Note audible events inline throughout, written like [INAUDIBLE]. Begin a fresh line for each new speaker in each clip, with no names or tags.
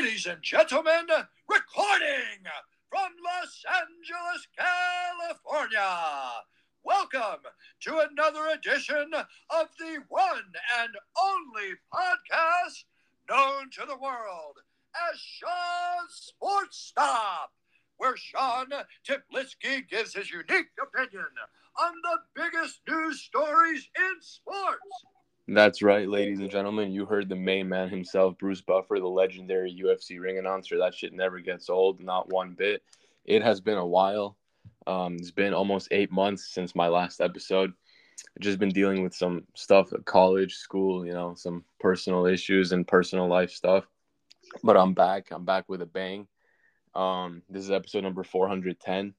Ladies and gentlemen, recording from Los Angeles, California. Welcome to another edition of the one and only podcast known to the world as Sean's Sports Stop, where Sean Tiplitsky gives his unique opinion on the biggest news stories in sports.
That's right, ladies and gentlemen. You heard the main man himself, Bruce Buffer, the legendary UFC ring announcer. That shit never gets old, not one bit. It has been a while. Um, it's been almost eight months since my last episode. I've just been dealing with some stuff at college, school, you know, some personal issues and personal life stuff. But I'm back. I'm back with a bang. Um, this is episode number 410.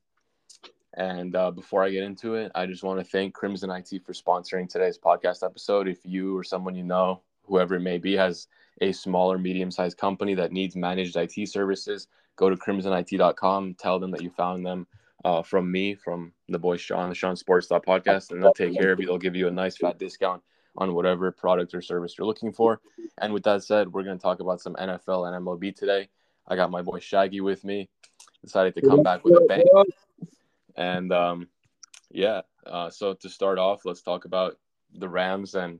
And uh, before I get into it, I just want to thank Crimson IT for sponsoring today's podcast episode. If you or someone you know, whoever it may be, has a small or medium sized company that needs managed IT services, go to crimsonit.com, tell them that you found them uh, from me, from the boy Sean, the Sean Sports podcast, and they'll take care of you. They'll give you a nice fat discount on whatever product or service you're looking for. And with that said, we're going to talk about some NFL and MLB today. I got my boy Shaggy with me. Decided to come back with a bang. And um, yeah, uh, so to start off, let's talk about the Rams and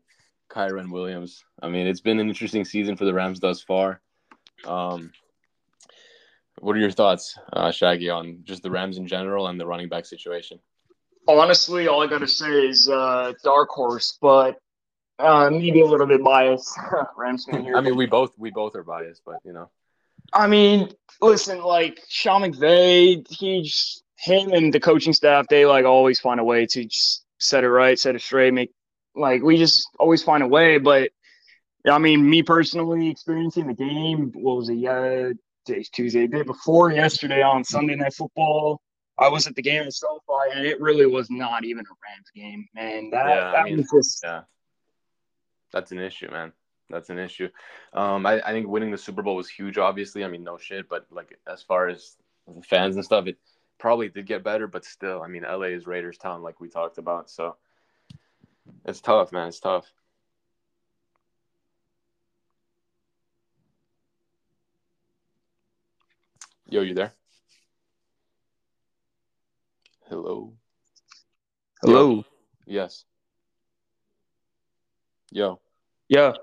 Kyren Williams. I mean, it's been an interesting season for the Rams thus far. Um, what are your thoughts, uh, Shaggy, on just the Rams in general and the running back situation?
Honestly, all I got to say is uh, dark horse, but uh, maybe a little bit biased. [LAUGHS] Rams fan here.
I mean, we both we both are biased, but you know.
I mean, listen, like Sean McVay, he's him and the coaching staff, they like always find a way to just set it right, set it straight, make like we just always find a way. But I mean, me personally experiencing the game, what was it? Yeah, today's Tuesday, day before yesterday on Sunday Night Football. I was at the game SoFi, and it really was not even a Rams game, man. That,
yeah,
that
I mean,
was just
yeah, that's an issue, man. That's an issue. Um, I, I think winning the Super Bowl was huge. Obviously, I mean, no shit, but like as far as the fans and stuff, it probably did get better, but still, I mean, LA is Raiders town, like we talked about. So it's tough, man. It's tough. Yo, you there? Hello.
hello,
Yes. Yo.
yeah.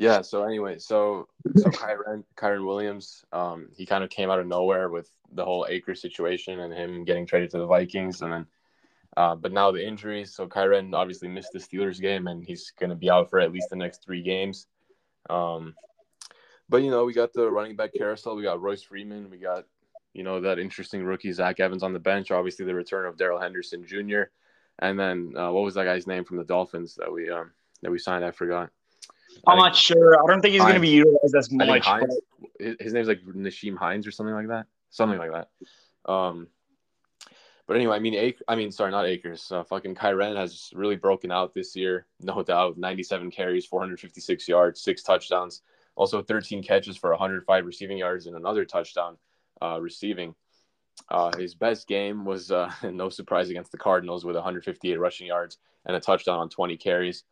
Yeah. So anyway, so so Kyren Kyren Williams, um, he kind of came out of nowhere with the whole Acre situation and him getting traded to the Vikings, and then, uh, but now the injuries. So Kyren obviously missed the Steelers game, and he's going to be out for at least the next three games. Um, but you know, we got the running back carousel. We got Royce Freeman. We got you know that interesting rookie Zach Evans on the bench. Obviously, the return of Darrell Henderson Jr. And then uh, what was that guy's name from the Dolphins that we um, that we signed? I forgot.
I'm not sure. I don't think he's going to be utilized as much.
His, his name's like Nashim Hines or something like that. Something like that. Um, but anyway, I mean, Ac- I mean, sorry, not Akers. Uh, fucking Kyren has really broken out this year, no doubt. 97 carries, 456 yards, six touchdowns, also 13 catches for 105 receiving yards and another touchdown uh, receiving. Uh, his best game was uh, [LAUGHS] no surprise against the Cardinals with 158 rushing yards and a touchdown on 20 carries.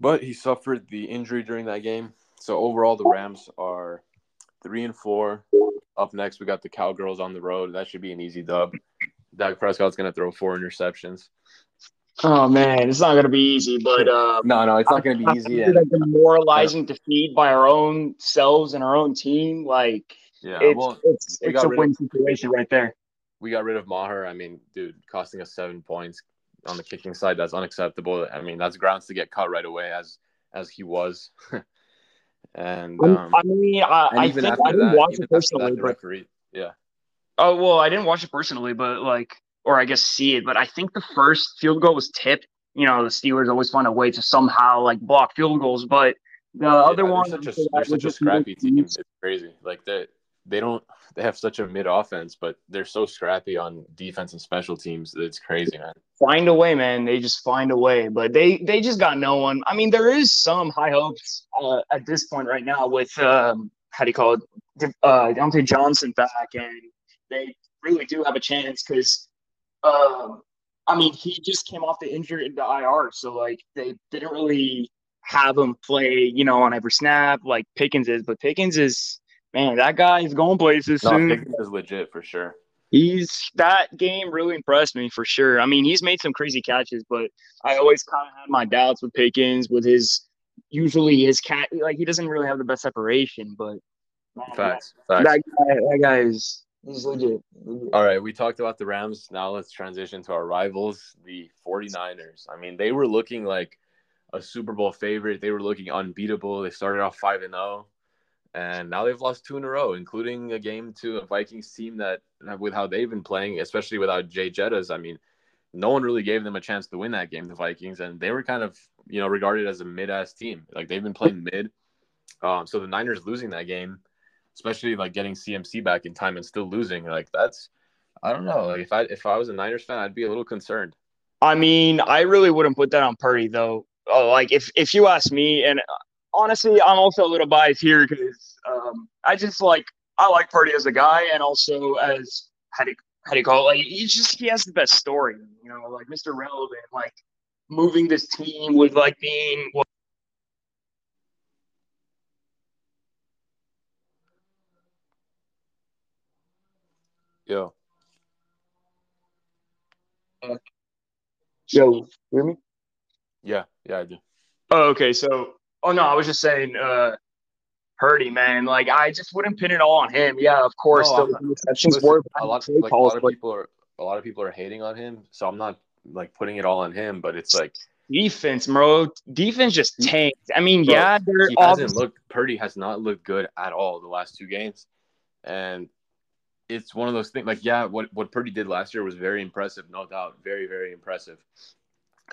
But he suffered the injury during that game. So overall, the Rams are three and four. Up next, we got the Cowgirls on the road. That should be an easy dub. Dak Prescott's going to throw four interceptions.
Oh man, it's not going to be easy, but uh,
No, no, it's not going to be easy.
That demoralizing defeat by our own selves and our own team, like
yeah,
it's
well,
it's
we
a win situation right there.
we got rid of Maher. I mean, dude, costing us seven points on the kicking side. That's unacceptable. I mean, that's grounds to get cut right away, as as he was. [LAUGHS] and um,
I mean, I, I
even
think
after
I didn't
that,
watch
even
it personally,
that, the
but
referee, yeah,
oh well, I didn't watch it personally, but like, or I guess see it, but I think the first field goal was tipped. You know, the Steelers always find a way to somehow like block field goals, but the other
Yeah,
one,
They're such a, they're such a
just
scrappy team. It's crazy. Like they they don't they have such a mid offense, but they're so scrappy on defense and special teams. It's crazy, man.
find a way, man. They just find a way, but they they just got no one. I mean, there is some high hopes uh, at this point right now with um, how do you call it, uh, Diontae Johnson back, and they really do have a chance because, um, I mean, he just came off the injury in the IR, so like they didn't really have him play, you know, on every snap like Pickens is. But Pickens is man, that guy is going places
No,
soon.
Pickens is legit for sure.
He's that game really impressed me for sure. I mean, he's made some crazy catches, but I always kind of had my doubts with Pickens with his usually his cat like he doesn't really have the best separation, but man,
Facts.
That,
Facts.
that guy, that guy is he's legit. legit.
All right, we talked about the Rams. Now let's transition to our rivals, the 49ers. I mean, they were looking like a Super Bowl favorite. They were looking unbeatable. They started off 5 and 0, and now they've lost two in a row, including a game to a Vikings team that with how they've been playing, especially without Jay Jettas, I mean, no one really gave them a chance to win that game, the Vikings, and they were kind of, you know, regarded as a mid-ass team. Like they've been playing mid. Um, so the Niners losing that game, especially like getting CMC back in time and still losing, like that's I don't know. Like if I if I was a Niners fan, I'd be a little concerned.
I mean, I really wouldn't put that on Purdy though. Oh, like if if you ask me, and honestly, I'm also a little biased here because um, I just like I like Purdy as a guy, and also as how do you, how do you call it? Like he just he has the best story, you know, like Mr. Relevant, like moving this team with like being what
Yo,
Yo, hear me?
yeah, yeah, I do.
Oh, okay. So, oh no, I was just saying, uh, Purdy, man. Like, I just wouldn't pin it all on him. Yeah, of course,
No,
the were
a lot like a lot of
but
people are a lot of people are hating on him, so I'm not like putting it all on him, but it's like
defense, bro. Defense just tanked. I mean,
Bro,
yeah, they're
he hasn't
obviously
looked Purdy has not looked good at all the last two games. And it's one of those things like yeah, what what Purdy did last year was very impressive, no doubt. Very, very impressive.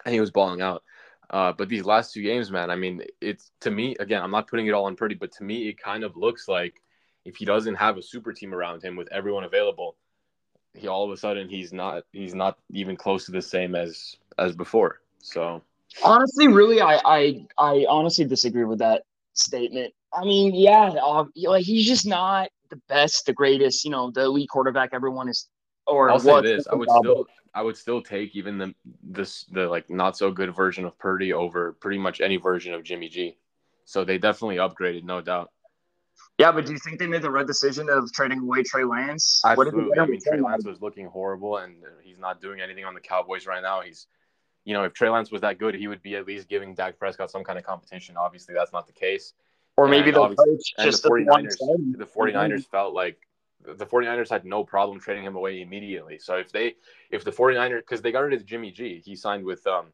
And he was balling out. Uh, but these last two games, man, I mean, it's to me again, I'm not putting it all on Purdy, but to me it kind of looks like if he doesn't have a super team around him with everyone available, he all of a sudden he's not he's not even close to the same as as before. So
honestly, really, I, I, I honestly disagree with that statement. I mean, yeah, uh, like he's just not the best, the greatest. You know, the elite quarterback everyone is. Or
I'll say this: I would still, I would still take even the this the like not so good version of Purdy over pretty much any version of Jimmy G. So they definitely upgraded, no doubt.
Yeah, but do you think they made the right decision of trading away Trey Lance? What did they
Absolutely. I mean, Trey? Lance was looking horrible, and he's not doing anything on the Cowboys right now. He's, you know, if Trey Lance was that good, he would be at least giving Dak Prescott some kind of competition. Obviously, that's not the case.
Or maybe
And
the coach just
the 49ers, the 49ers felt like the 49ers had no problem trading him away immediately. So if they if the 49ers cuz they got rid of Jimmy G, he signed with um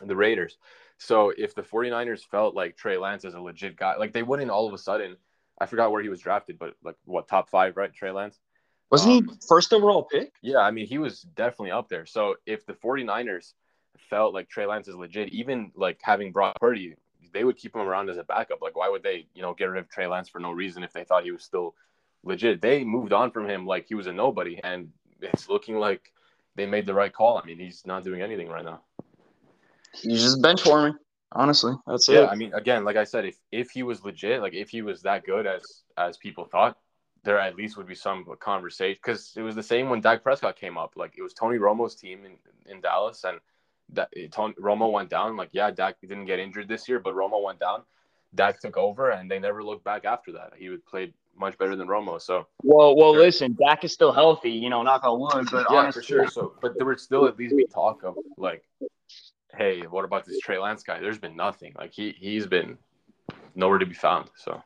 the Raiders. So if the 49ers felt like Trey Lance is a legit guy, like they wouldn't all of a sudden I forgot where he was drafted, but like what top 5, right? Trey Lance?
Wasn't
Um,
he first overall pick?
Yeah, I mean, he was definitely up there. So if the 49ers felt like Trey Lance is legit, even like having Brock Purdy, they would keep him around as a backup. Like, why would they, you know, get rid of Trey Lance for no reason if they thought he was still legit? They moved on from him like he was a nobody, and it's looking like they made the right call. I mean, he's not doing anything right now.
He's just bench warming. Honestly, that's
Yeah,
it.
I mean, again, like I said, if if he was legit, like if he was that good as as people thought, there at least would be some conversation because it was the same when Dak Prescott came up. Like it was Tony Romo's team in in Dallas, and that Tony, Romo went down. Like yeah, Dak didn't get injured this year, but Romo went down. Dak took over, and they never looked back after that. He would played much better than Romo. So
Well, well,
Sure.
listen, Dak is still healthy. You know, knock on wood. But
yeah,
honestly,
for sure. So, but there would still at least be talk of like, hey, what about this Trey Lance guy? There's been nothing. Like he he's been nowhere to be found. So.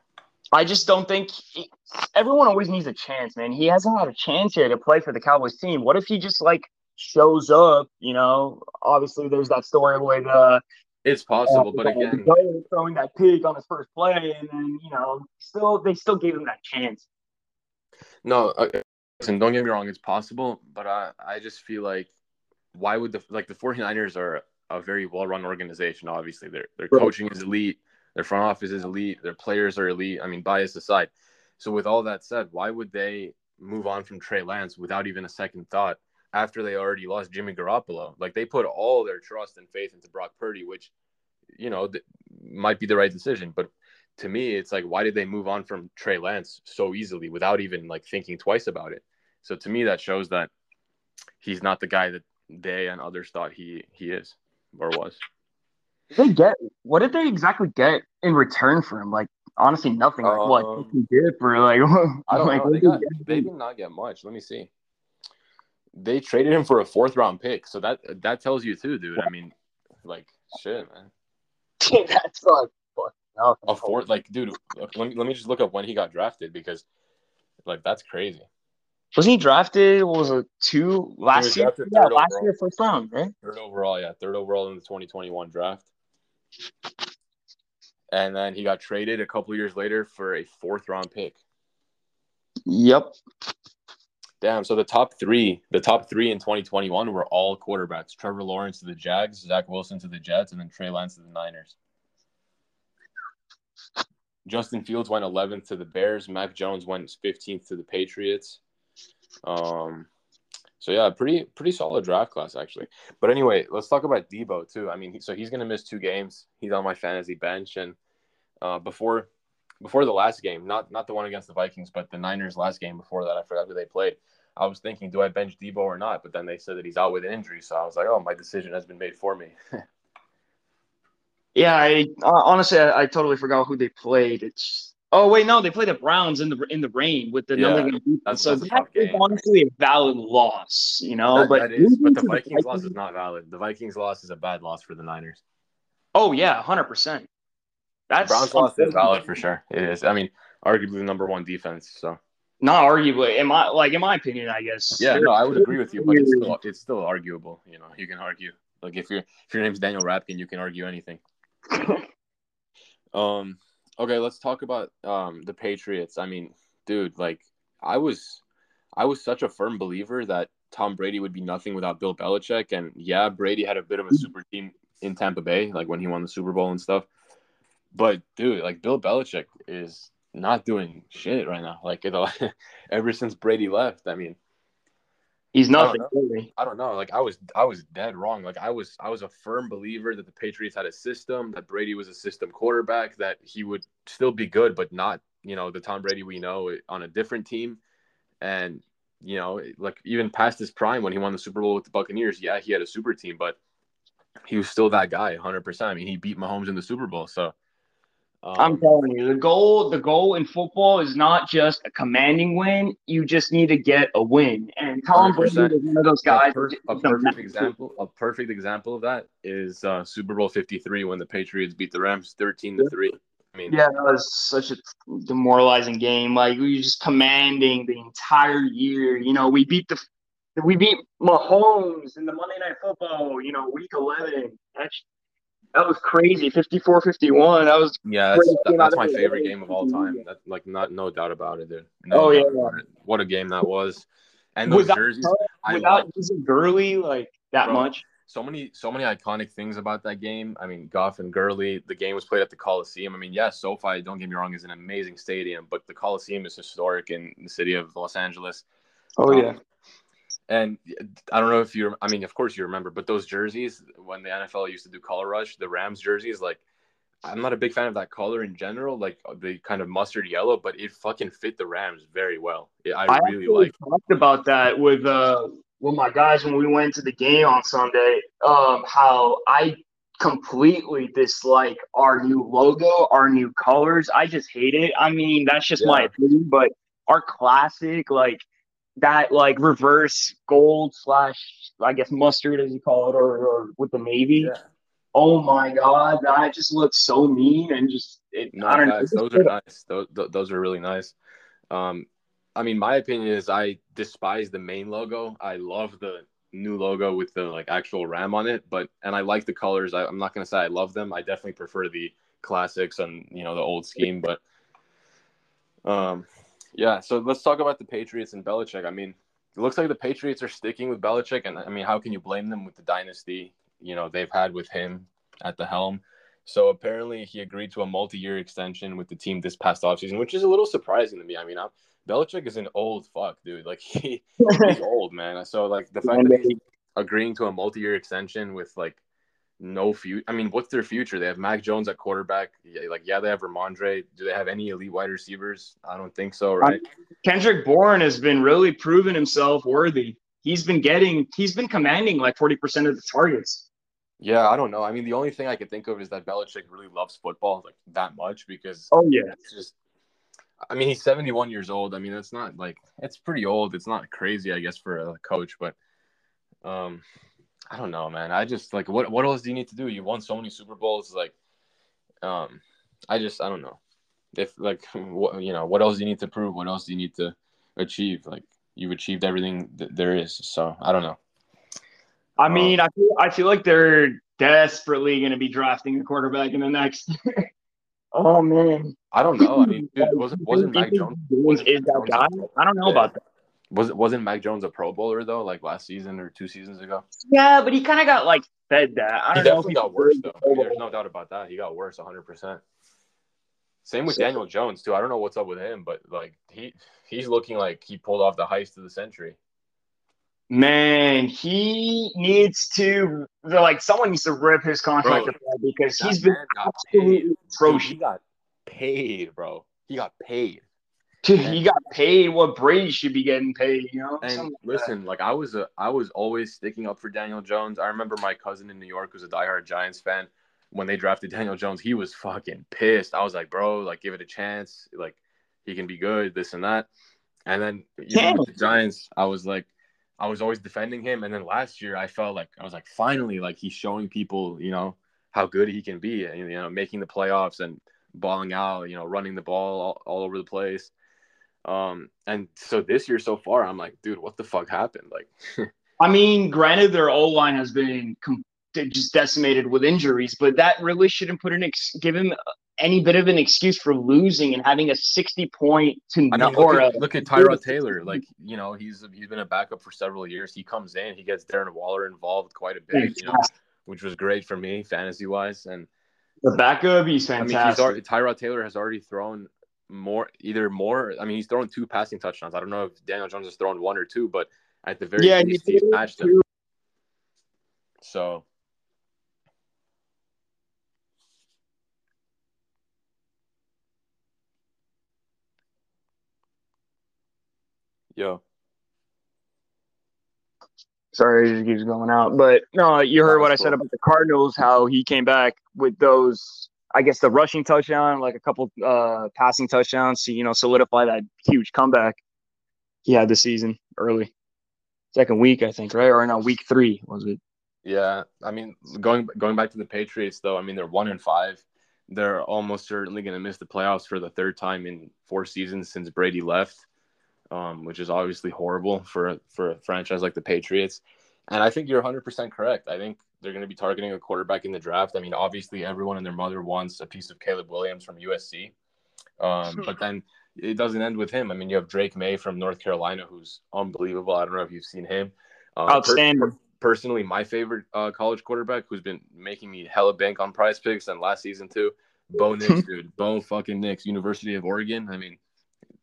I just don't think he, everyone always needs a chance, man. He hasn't had a chance here to play for the Cowboys team. What if he just like shows up? You know, obviously there's that story with uh,
It's possible, but
uh,
again,
throwing that pig on his first play, and then you know, still they still gave him that chance.
no. Uh, listen, don't get me wrong. It's possible, but I I just feel like why would the like the 49ers are a very well run organization. Obviously, their their
Right.
coaching is elite, their front office is elite, their players are elite. I mean, bias aside. So with all that said, why would they move on from Trey Lance without even a second thought after they already lost Jimmy Garoppolo? Like they put all their trust and faith into Brock Purdy, which you know th- might be the right decision, but to me, it's like, why did they move on from Trey Lance so easily without even like thinking twice about it? So to me, that shows that he's not the guy that they and others thought he he is or was.
they get? What did they exactly get in return for him? Like honestly, nothing. Like what
Um,
he did for like. [LAUGHS]
I don't
like,
know. They, got, they did not get much. Let me see. They traded him for a fourth round pick, so that that tells you too, dude. I mean, like shit, man. [LAUGHS]
That's like fucking.
A fourth, like, dude. Let me let me just look up when he got drafted because, like, that's crazy.
Wasn't he drafted? What was it two last year? Yeah,
third
last
overall.
year, first round, right?
Third overall, yeah, third overall in the 2021 draft. And then he got traded a couple years later for a fourth round pick.
Yep.
Damn. So the top three, the top three in 2021 were all quarterbacks. Trevor Lawrence to the Jags, Zach Wilson to the Jets, and then Trey Lance to the Niners. Justin Fields went 11th to the Bears. Mac Jones went 15th to the Patriots. Um, so yeah, pretty pretty solid draft class actually. But anyway, let's talk about Deebo too. I mean, he- so he's gonna miss two games. He's on my fantasy bench, and uh, before before the last game, not not the one against the Vikings, but the Niners last game before that, I forgot who they played. I was thinking, do I bench Deebo or not? But then they said that he's out with an injury, so I was like, oh, my decision has been made for me. [LAUGHS]
Yeah, I uh, honestly I, I totally forgot who they played. It's oh wait, no, they played the Browns in the in the rain with the
Yeah,
number one defense. so
that's a
that
tough
is
game.
honestly a valid loss, you know.
That-
but
that is, but the
losing to
Vikings loss is not valid. The Vikings loss is a bad loss for the Niners.
Oh yeah, hundred percent. That's
Browns loss is valid for sure. It is. I mean, arguably the number one defense. So
Not arguably, in my like in my opinion, I guess.
yeah, no, I would agree with you, but it's still it's still arguable. You know, you can argue. Like if your if your name's Daniel Rapkin, you can argue anything. [LAUGHS] Um, okay, let's talk about um the Patriots. I mean, dude, like I was, I was such a firm believer that Tom Brady would be nothing without Bill Belichick, and yeah, Brady had a bit of a super team in Tampa Bay, like when he won the Super Bowl and stuff. But dude, like Bill Belichick is not doing shit right now. Like it, [LAUGHS] ever since Brady left, I mean,
He's nothing.
know.
really.
I don't know. Like I was, I was dead wrong. Like I was, I was a firm believer that the Patriots had a system, that Brady was a system quarterback, that he would still be good, but not, you know, the Tom Brady we know on a different team. And you know, like even past his prime when he won the Super Bowl with the Buccaneers, yeah, he had a super team, but he was still that guy, hundred percent. I mean, he beat Mahomes in the Super Bowl, so. Um,
I'm telling you, the goal the goal in football is not just a commanding win. You just need to get a win. And Tom Brady is one of those guys.
a, per- a perfect example a perfect example of that is uh, Super Bowl 53 when the Patriots beat the Rams 13 to 3. I mean,
Yeah, that was such a demoralizing game. Like we were just commanding the entire year. You know, we beat the we beat Mahomes in the Monday Night Football. You know, week eleven. That's that was crazy. 54-51. That was
yeah, that's, that- that's my favorite game of all time. That like not no doubt about it, dude. No
Oh, yeah.
What a game that was. And those
without
jerseys,
without
love
using Gurley like that
Bro.
much.
so many so many iconic things about that game. I mean, Goff and Gurley. The game was played at the Coliseum. I mean, yes, SoFi. Don't get me wrong, is an amazing stadium, but the Coliseum is historic in the city of Los Angeles.
Oh
Um, And I don't know if you, I mean, of course you remember, but those jerseys, when the NFL used to do color rush, the Rams jerseys, like, I'm not a big fan of that color in general, like the kind of mustard yellow, but it fucking fit the Rams very well. Yeah, I,
I
really like.
talked about that with uh with my guys when we went to the game on Sunday. Um, how I completely dislike our new logo, our new colors. I just hate it. I mean, that's just my opinion, but our classic like that like reverse gold slash I guess mustard as you call it, or, or with the navy.
Yeah.
Oh my god, that just looks so mean and just it,
No,
I don't know.
those are nice. Those, those are really nice. Um, I mean, my opinion is I despise the main logo. I love the new logo with the like actual ram on it, but and I like the colors. I, I'm not gonna say I love them. I definitely prefer the classics and you know the old scheme, but um, yeah. So let's talk about the Patriots and Belichick. I mean, it looks like the Patriots are sticking with Belichick, and I mean, how can you blame them with the dynasty you know they've had with him at the helm? So apparently he agreed to a multi-year extension with the team this past offseason, which is a little surprising to me. I mean, I'm, Belichick is an old fuck, dude. Like [LAUGHS] he, he's [LAUGHS] old, man. So like the fact that he's agreeing to a multi-year extension with like no future. I mean, what's their future? They have Mac Jones at quarterback. Yeah, like yeah, they have Rhamondre. Do they have any elite wide receivers? I don't think so, right?
Kendrick Bourne has been really proving himself worthy. He's been getting, he's been commanding like 40% of the targets.
Yeah, I don't know. I mean, the only thing I could think of is that Belichick really loves football like that much because
Oh yeah.
it's just. I mean, he's 71 years old. I mean, it's not like it's pretty old. It's not crazy, I guess, for a coach, but um, I don't know, man. I just like what what else do you need to do? You won so many Super Bowls, like, um, I just I don't know if like [LAUGHS] what you know what else do you need to prove? What else do you need to achieve? Like you've achieved everything that there is. So I don't know.
I mean, I feel I feel like they're desperately going to be drafting a quarterback in the next. [LAUGHS] oh man,
I don't know. I mean, [LAUGHS] dude, wasn't wasn't Mac Jones wasn't
is
Mac
that
Jones
guy? I don't know
Yeah.
about that.
Was wasn't Mac Jones a Pro Bowler though? Like last season or two seasons ago.
Yeah, but he kind of got like fed that. I
He
don't know.
definitely
if
got worse though. I mean, there's no doubt about that. He got worse 100. percent Same with
So-
Daniel Jones too. I don't know what's up with him, but like he he's looking like he pulled off the heist of the century.
Man, he needs to. Like someone needs to rip his contract
Bro,
because he's been absolutely
paid.
Atrocious.
he got paid, bro. He got paid.
Dude, he got paid what Brady should be getting paid. You know.
And
like that.
listen, like I was a, I was always sticking up for Daniel Jones. I remember my cousin in New York was a diehard Giants fan. When they drafted Daniel Jones, he was fucking pissed. I was like, bro, like give it a chance. Like he can be good, this and that. And then even with the Giants, I was like, I was always defending him. And then last year, I felt like I was like, finally, like he's showing people, you know, how good he can be. And, you know, making the playoffs and balling out, you know, running the ball all, all over the place. Um, and so this year so far, I'm like, dude, what the fuck happened? Like, [LAUGHS]
I mean, granted, their O line has been com- just decimated with injuries, but that really shouldn't put an ex- give him any bit of an excuse for losing and having a sixty point to
I mean, look, at,
a,
look at Tyrod Taylor. Like, you know, he's he's been a backup for several years. He comes in, he gets Darren Waller involved quite a bit, you know, which was great for me fantasy wise. And
the backup. He's
I mean, he's
fantastic.
already, Tyrod Taylor has already thrown more, either more. I mean, he's thrown two passing touchdowns. I don't know if Daniel Jones has thrown one or two, but at the very
yeah,
least, he's matched him. So Yo,
Sorry, it just keeps going out. But no, you heard what I said about the Cardinals, how he came back with those, I guess, the rushing touchdown, like a couple uh, passing touchdowns to, you know, solidify that huge comeback he had this season early. Second week, I think, right? Or no, week three, was it?
Yeah, I mean, going going back to the Patriots though, I mean they're one and five. They're almost certainly going to miss the playoffs for the third time in four seasons since Brady left, um, which is obviously horrible for for a franchise like the Patriots. And I think you're 100% correct. I think they're going to be targeting a quarterback in the draft. I mean, obviously everyone and their mother wants a piece of Caleb Williams from USC, um, but then it doesn't end with him. I mean, you have Drake Maye from North Carolina, who's unbelievable. I don't know if you've seen him. Um, per-
Outstanding.
personally my favorite uh, college quarterback who's been making me hella bank on prize picks and last season too. Bo [LAUGHS] Nix, dude. Bo fucking Nix, University of Oregon. I mean,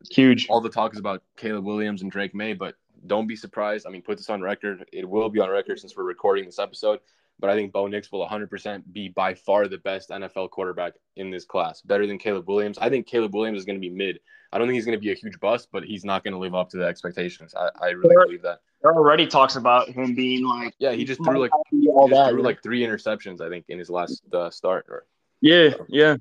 Huge.
all the talk is about Caleb Williams and Drake Maye, but don't be surprised. I mean, put this on record. It will be on record since we're recording this episode. But I think Bo Nix will 100% be by far the best NFL quarterback in this class, better than Caleb Williams. I think Caleb Williams is going to be mid. I don't think he's going to be a huge bust, but he's not going to live up to the expectations. I, I really
Sure.
believe that.
There already talks about him being like,
Yeah, he just threw like
all
he just
that.
threw like three interceptions, I think, in his last uh, start. Or
yeah, yeah.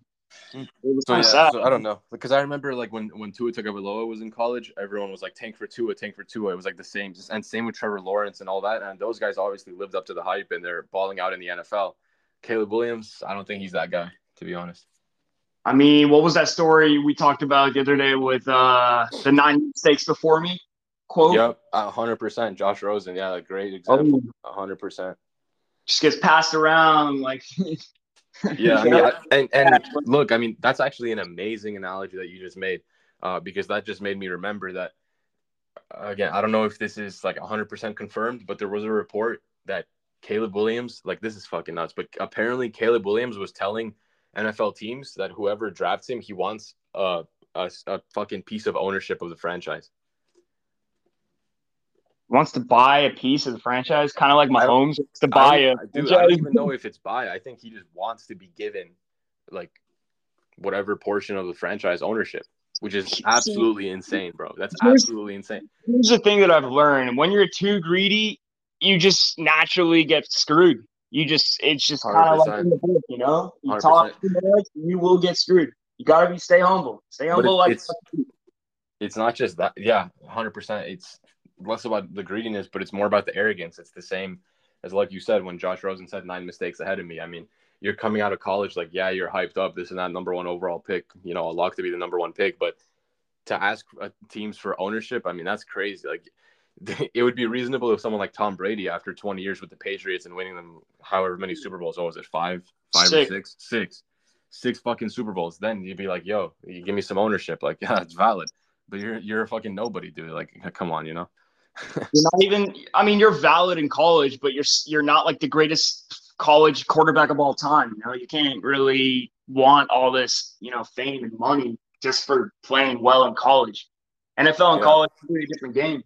It was
so, yeah, so I don't know because I remember like when when Tua Tagovailoa was in college, everyone was like tank for Tua, tank for Tua. It was like the same, just, and same with Trevor Lawrence and all that. And those guys obviously lived up to the hype and they're balling out in the NFL. Caleb Williams, I don't think he's that guy to be honest.
I mean, what was that story we talked about the other day with uh, the nine mistakes before me quote?
Yep, hundred percent. Josh Rosen, yeah, a great example. hundred percent.
just gets passed around like. [LAUGHS]
Yeah, I mean, I- and and look, I mean, that's actually an amazing analogy that you just made, uh, because that just made me remember that. Again, I don't know if this is like 100% confirmed, but there was a report that Caleb Williams, like this is fucking nuts, but apparently Caleb Williams was telling NFL teams that whoever drafts him, he wants a, a, a fucking piece of ownership of the franchise.
Wants to buy a piece of the franchise, kind of like Mahomes wants to buy a
dude, I don't even know if [LAUGHS] it's buy. I think he just wants to be given like whatever portion of the franchise ownership, which is absolutely insane, bro. That's absolutely insane.
Here's the thing that I've learned: when you're too greedy, you just naturally get screwed. You just it's just kind of like in the book, you know. You 100%. talk too much, you will get screwed. You gotta be stay humble. Stay humble like
it's, it's not just that. Yeah, hundred percent. It's less about the greediness, but it's more about the arrogance. It's the same as like you said when Josh Rosen said nine mistakes ahead of me. I mean, you're coming out of college like, yeah, you're hyped up. This is not number one overall pick. You know, a lock to be the number one pick, but to ask uh, teams for ownership, I mean, that's crazy. Like, [LAUGHS] it would be reasonable if someone like Tom Brady, after 20 years with the Patriots and winning them however many Super Bowls, what was it, five, five six. or six, six, six fucking Super Bowls, then you'd be like, yo, you give me some ownership. Like, [LAUGHS] yeah, it's valid. But you're you're a fucking nobody, dude. Like, [LAUGHS] come on, you know.
You're not [LAUGHS] even. I mean, you're valid in college, but you're you're not like the greatest college quarterback of all time. You know, you can't really want all this, you know, fame and money just for playing well in college. NFL and yeah. college is a different game.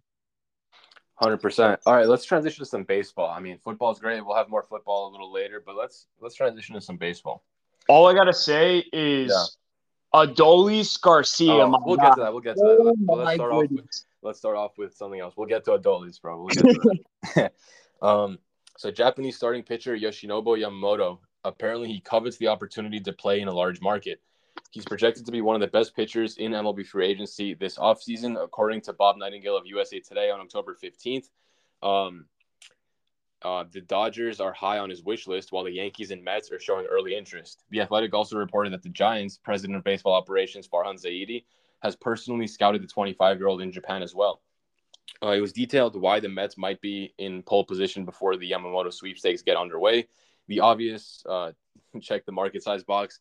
Hundred percent. All right, let's transition to some baseball. I mean, football is great. We'll have more football a little later, but let's let's transition to some baseball.
All I gotta say is yeah. Adolis Garcia.
Oh, we'll God. get to that. We'll get to that. Oh, let's start off with let's start off with something else. We'll get to Adolis, bro. We'll to [LAUGHS] um, so Japanese starting pitcher Yoshinobu Yamamoto apparently he covets the opportunity to play in a large market. He's projected to be one of the best pitchers in MLB free agency this offseason, according to Bob Nightingale of USA Today on October 15th. Um, uh, the Dodgers are high on his wish list, while the Yankees and Mets are showing early interest. The Athletic also reported that the Giants' president of baseball operations, Farhan Zaidi, has personally scouted the 25 year old in Japan as well. Uh, it was detailed why the Mets might be in pole position before the Yamamoto sweepstakes get underway. The obvious uh, [LAUGHS] check the market size box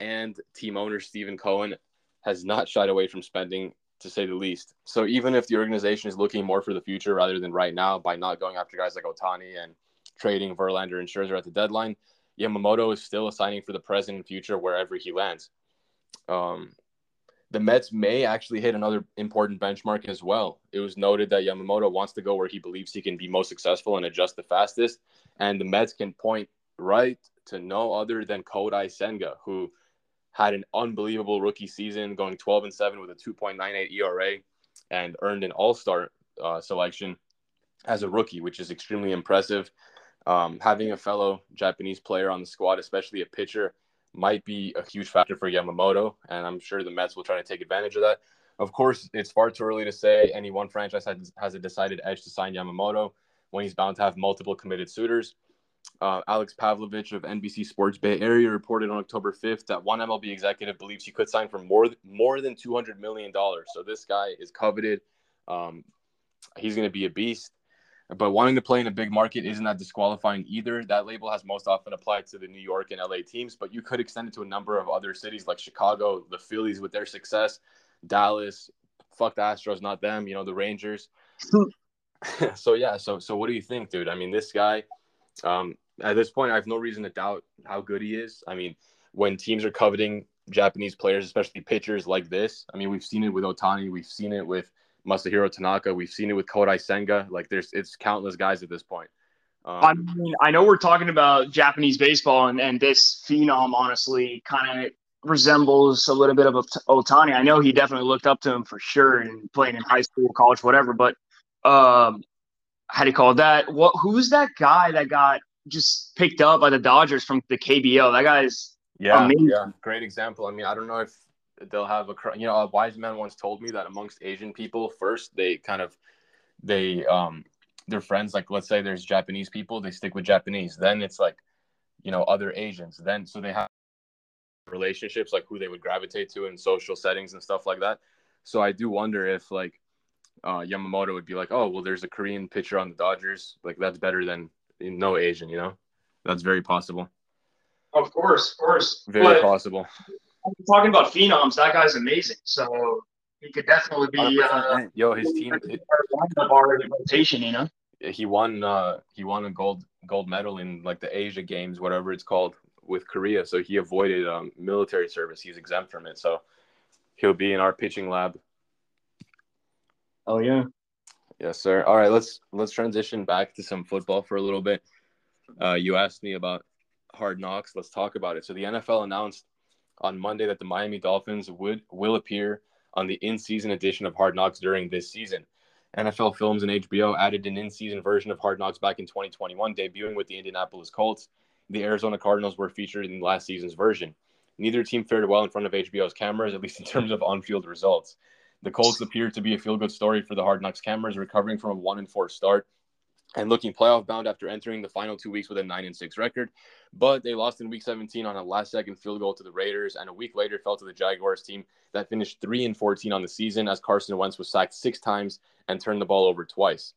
and team owner Stephen Cohen has not shied away from spending, to say the least. So even if the organization is looking more for the future rather than right now by not going after guys like Ohtani and trading Verlander and Scherzer at the deadline, Yamamoto is still assigning for the present and future wherever he lands. Um, the Mets may actually hit another important benchmark as well. It was noted that Yamamoto wants to go where he believes he can be most successful and adjust the fastest. And the Mets can point right to no other than Kodai Senga, who had an unbelievable rookie season, going 12 and 7 with a 2.98 ERA, and earned an All Star uh, selection as a rookie, which is extremely impressive. Um, having a fellow Japanese player on the squad, especially a pitcher, might be a huge factor for Yamamoto, and I'm sure the Mets will try to take advantage of that. Of course, it's far too early to say any one franchise has, a decided edge to sign Yamamoto when he's bound to have multiple committed suitors. Uh, Alex Pavlovic of NBC Sports Bay Area reported on October 5th that one MLB executive believes he could sign for more more than 200 million dollars. So this guy is coveted. Um, he's going to be a beast. But wanting to play in a big market isn't that disqualifying either. That label has most often applied to the New York and LA teams, but you could extend it to a number of other cities like Chicago, the Phillies with their success, Dallas, fuck the Astros, not them, you know, the Rangers. [LAUGHS] so yeah, so so what do you think, dude? I mean, this guy, um, at this point, I have no reason to doubt how good he is. I mean, when teams are coveting Japanese players, especially pitchers like this, I mean, we've seen it with Ohtani, we've seen it with Masahiro Tanaka. We've seen it with Kodai Senga. Like there's it's countless guys at this point.
Um, I mean, I know we're talking about Japanese baseball, and, and this phenom honestly kind of resembles a little bit of Ohtani. I know he definitely looked up to him for sure, and playing in high school, college, whatever. But um, how do you call that? What? Who's that guy that got just picked up by the Dodgers from the KBO? That guy's
yeah, amazing. yeah, great example. I mean, I don't know if they'll have a you know a wise man once told me that amongst asian people first they kind of they um their friends like let's say there's japanese people they stick with japanese. Then it's like you know other asians. Then so they have relationships like who they would gravitate to in social settings and stuff like that. So i do wonder if like uh, yamamoto would be like oh well there's a korean pitcher on the dodgers. Like that's better than no asian you know? That's very possible.
Of course of course.
Very but- possible
talking about phenoms, that guy's amazing. So he could definitely be. Uh,
Yo, his team
already rotation. You know.
He won. Uh, he won a gold gold medal in like the Asia Games, whatever it's called, with Korea. So he avoided um, military service. He's exempt from it. So he'll be in our pitching lab.
Oh yeah.
Yes, sir. All right, let's let's transition back to some football for a little bit. Uh, you asked me about hard knocks. Let's talk about it. So the NFL announced on Monday that the Miami Dolphins would will appear on the in-season edition of Hard Knocks during this season. NFL Films and HBO added an in season version of Hard Knocks back in 2021, debuting with the Indianapolis Colts. The Arizona Cardinals were featured in last season's version. Neither team fared well in front of HBO's cameras, at least in terms of on field results. The Colts appeared to be a feel good story for the Hard Knocks cameras, recovering from a 1 and 4 start and looking playoff bound after entering the final two weeks with a 9 and 6 record. But they lost in week 17 on a last second field goal to the Raiders, and a week later fell to the Jaguars team that finished 3 and 14 on the season as Carson Wentz was sacked six times and turned the ball over twice.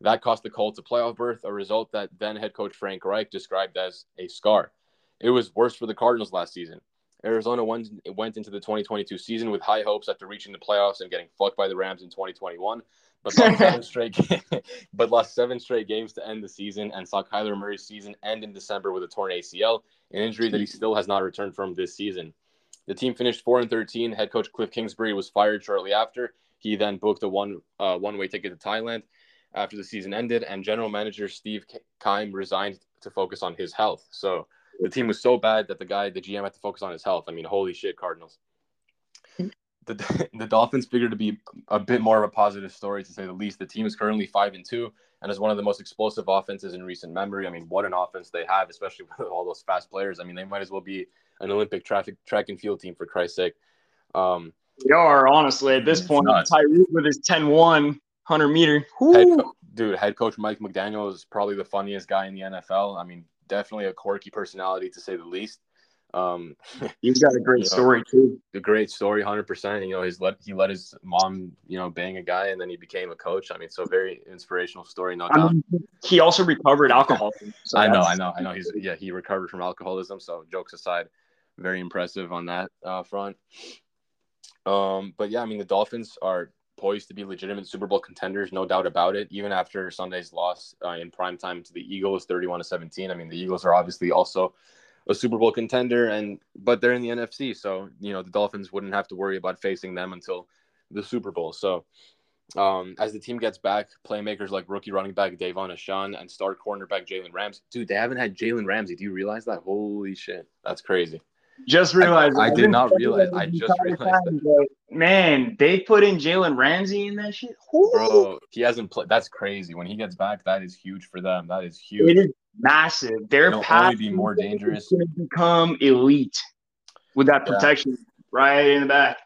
That cost the Colts a playoff berth, a result that then head coach Frank Reich described as a scar. It was worse for the Cardinals last season. Arizona went, went into the 2022 season with high hopes after reaching the playoffs and getting fucked by the Rams in 2021, but lost seven [LAUGHS] straight [LAUGHS] but lost seven straight games to end the season and saw Kyler Murray's season end in December with a torn ACL, an injury that he still has not returned from this season. The team finished 4 and 13. Head coach Cliff Kingsbury was fired shortly after. He then booked a one uh, one way ticket to Thailand after the season ended, and general manager Steve Keim resigned to focus on his health. So the team was so bad that the guy, the GM, had to focus on his health. I mean, holy shit, Cardinals. The, [LAUGHS] the Dolphins figure to be a bit more of a positive story to say the least. The team is currently five and two and is one of the most explosive offenses in recent memory. I mean, what an offense they have, especially [LAUGHS] with all those fast players. I mean, they might as well be an Olympic traffic track and field team for Christ's sake. Um,
they are honestly at this point. Tyreek with his 10-1 100 meter.
Head co- dude, head coach Mike McDaniel is probably the funniest guy in the NFL. I mean, definitely a quirky personality to say the least. Um, [LAUGHS]
he's got a great story know, too.
A great story, hundred percent. You know, he's let he let his mom, you know, bang a guy, and then he became a coach. I mean, so very inspirational story, no doubt.
He also recovered alcoholism.
So I know, I know, I know. He's yeah, he recovered from alcoholism. So jokes aside, very impressive on that uh, front. Um, but yeah, I mean, the Dolphins are poised to be legitimate Super Bowl contenders, no doubt about it. Even after Sunday's loss uh, in prime time to the Eagles, thirty-one to seventeen. I mean, the Eagles are obviously also a Super Bowl contender, and but they're in the NFC, so you know the Dolphins wouldn't have to worry about facing them until the Super Bowl. So um, as the team gets back, playmakers like rookie running back De'Von Achane and star cornerback Jalen Ramsey. Dude, they haven't had Jalen Ramsey. Do you realize that? Holy shit, that's crazy.
Just realized.
I, I did not realize. I just realized. That.
Man, they put in Jalen Ramsey in that shit. Ooh.
Bro, he hasn't played. That's crazy. When he gets back, that is huge for them. That is huge.
It is massive. Their
It'll path be more dangerous.
Going to become elite with that protection yeah. right in the back.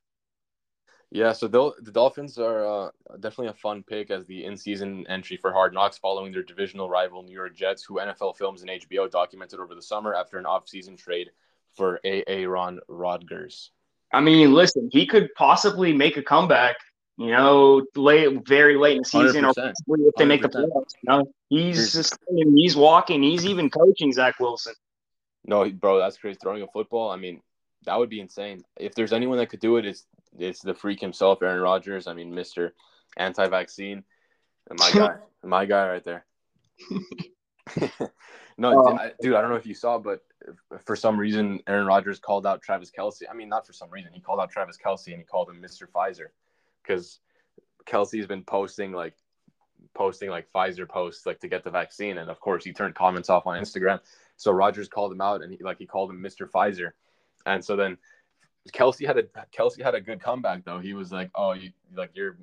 Yeah, so the Dolphins are uh, definitely a fun pick as the in-season entry for Hard Knocks, following their divisional rival New York Jets, who NFL Films and HBO documented over the summer after an off-season trade for Aaron Rodgers.
I mean, listen, he could possibly make a comeback. You know, late, very late in the season, 100%. or if they 100%. make the playoffs. You know, he's just, he's walking. He's even coaching Zach Wilson.
No, bro, that's crazy. Throwing a football. I mean, that would be insane. If there's anyone that could do it, it's it's the freak himself, Aaron Rodgers. I mean, Mister Anti-Vaccine, my guy, [LAUGHS] my guy right there. [LAUGHS] no, um, dude, I don't know if you saw, but for some reason, Aaron Rodgers called out Travis Kelce. I mean, not for some reason. He called out Travis Kelce and he called him Mr. Pfizer because Kelce's been posting like posting like Pfizer posts like to get the vaccine, and of course he turned comments off on Instagram. So Rodgers called him out and he like he called him Mr. Pfizer, and so then Kelsey had a Kelce had a good comeback though. He was like, "Oh, you like you're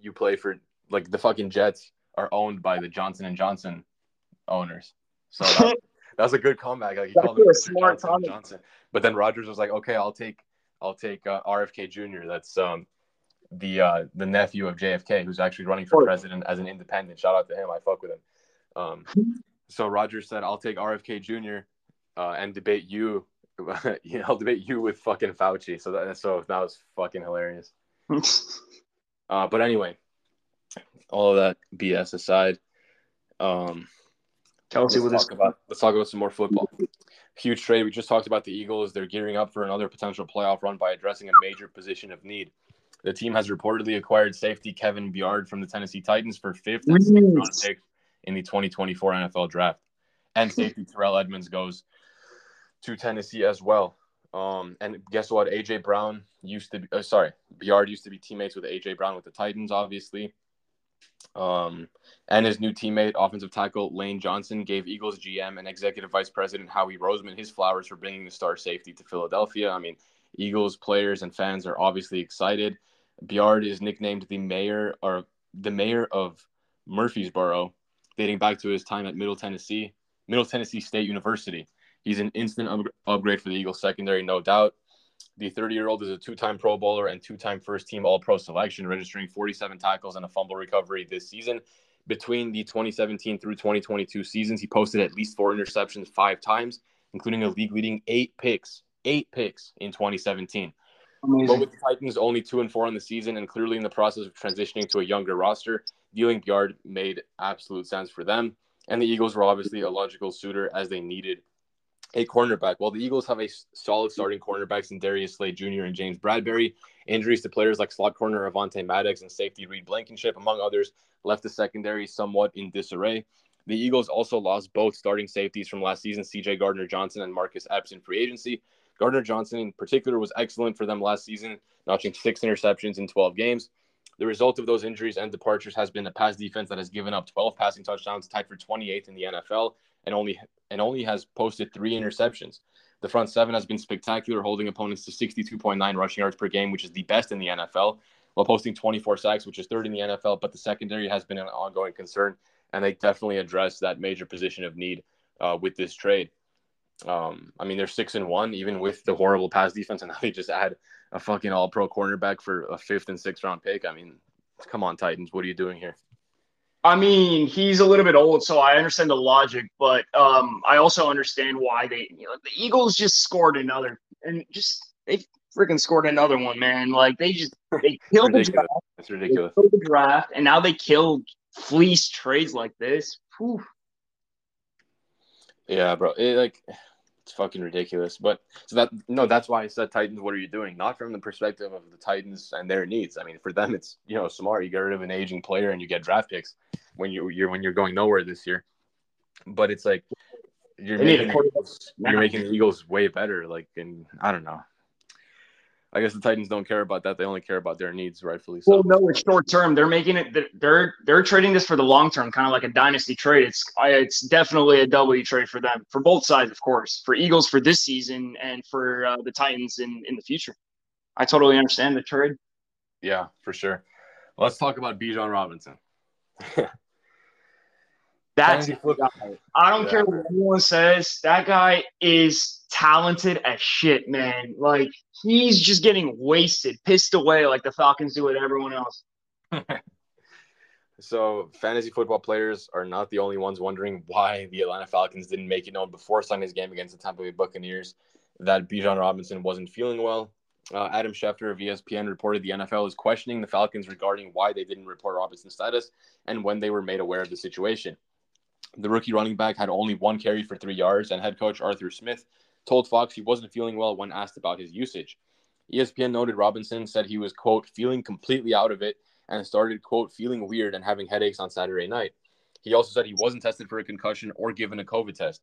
you play for like the fucking Jets are owned by the Johnson and Johnson owners." So that, [LAUGHS] that was a good comeback. Like he That's called him Mr. Johnson, Johnson. But then Rodgers was like, "Okay, I'll take I'll take uh, RFK Jr. That's um the uh the nephew of JFK who's actually running for president as an independent. Shout out to him. I fuck with him. Um, so Rodgers said, "I'll take RFK Jr. Uh, and debate you [LAUGHS] you know, I'll debate you with fucking Fauci. So that so that was fucking hilarious. [LAUGHS] uh, but anyway, all of that BS aside, um, let's talk about let's talk about some more football. Huge trade. We just talked about the Eagles. They're gearing up for another potential playoff run by addressing a major position of need. The team has reportedly acquired safety Kevin Byard from the Tennessee Titans for fifth and sixth round pick in the 2024 NFL draft. And safety Terrell Edmunds goes to Tennessee as well. Um, and guess what? AJ Brown used to be, uh, sorry, Byard used to be teammates with AJ Brown with the Titans, obviously. Um, and his new teammate, offensive tackle Lane Johnson, gave Eagles GM and executive vice president Howie Roseman his flowers for bringing the star safety to Philadelphia. I mean, Eagles players and fans are obviously excited. Byard is nicknamed the mayor or the mayor of Murfreesboro, dating back to his time at Middle Tennessee, Middle Tennessee State University. He's an instant up- upgrade for the Eagles secondary, no doubt. The 30 year old is a two time Pro Bowler and two time first team All Pro selection, registering 47 tackles and a fumble recovery this season. Between the 2017 through 2022 seasons, he posted at least four interceptions five times, including a league leading eight picks, eight picks in 2017. Amazing. But with the Titans only two and four on the season and clearly in the process of transitioning to a younger roster, dealing Byard made absolute sense for them. And the Eagles were obviously a logical suitor as they needed a cornerback. While the Eagles have a solid starting cornerbacks in Darius Slay Jr. and James Bradberry, injuries to players like slot corner Avonte Maddox and safety Reed Blankenship, among others, left the secondary somewhat in disarray. The Eagles also lost both starting safeties from last season, CJ Gardner Johnson and Marcus Epps in free agency. Gardner Johnson, in particular, was excellent for them last season, notching six interceptions in 12 games. The result of those injuries and departures has been a pass defense that has given up 12 passing touchdowns, tied for 28th in the NFL, and only and only has posted three interceptions. The front seven has been spectacular, holding opponents to 62.9 rushing yards per game, which is the best in the NFL, while posting 24 sacks, which is third in the NFL. But the secondary has been an ongoing concern, and they definitely address that major position of need uh, with this trade. Um, I mean, they're six and one, even with the horrible pass defense, and now they just add a fucking all pro cornerback for a fifth and sixth round pick. I mean, come on, Titans, what are you doing here?
I mean, he's a little bit old, so I understand the logic, but um, I also understand why they, you know, the Eagles just scored another, and just they freaking scored another one, man. Like they just they killed the draft.
It's ridiculous.
They killed the draft, and now they killed fleece trades like this. Whew.
Yeah, bro. It, like it's fucking ridiculous. But so that no, that's why I said Titans. What are you doing? Not from the perspective of the Titans and their needs. I mean, for them, it's you know smart. You get rid of an aging player and you get draft picks when you you're when you're going nowhere this year. But it's like you're making, Eagles, you're making the Eagles way better. Like, and I don't know. I guess the Titans don't care about that. They only care about their needs, rightfully so.
Well, no, it's short term. They're making it. They're they're trading this for the long term, kind of like a dynasty trade. It's it's definitely a W trade for them, for both sides, of course. For Eagles for this season and for uh, the Titans in in the future. I totally understand the trade.
Yeah, for sure. Let's talk about Bijan Robinson. [LAUGHS]
That's I don't yeah. care what anyone says. That guy is talented as shit, man. Like he's just getting wasted, pissed away like the Falcons do with everyone else. [LAUGHS]
so fantasy football players are not the only ones wondering why the Atlanta Falcons didn't make it known before Sunday's game against the Tampa Bay Buccaneers that Bijan Robinson wasn't feeling well. Uh, Adam Schefter of ESPN reported the NFL is questioning the Falcons regarding why they didn't report Robinson's status and when they were made aware of the situation. The rookie running back had only one carry for three yards, and head coach Arthur Smith told Fox he wasn't feeling well when asked about his usage. ESPN noted Robinson said he was, quote, feeling completely out of it and started, quote, feeling weird and having headaches on Saturday night. He also said he wasn't tested for a concussion or given a COVID test.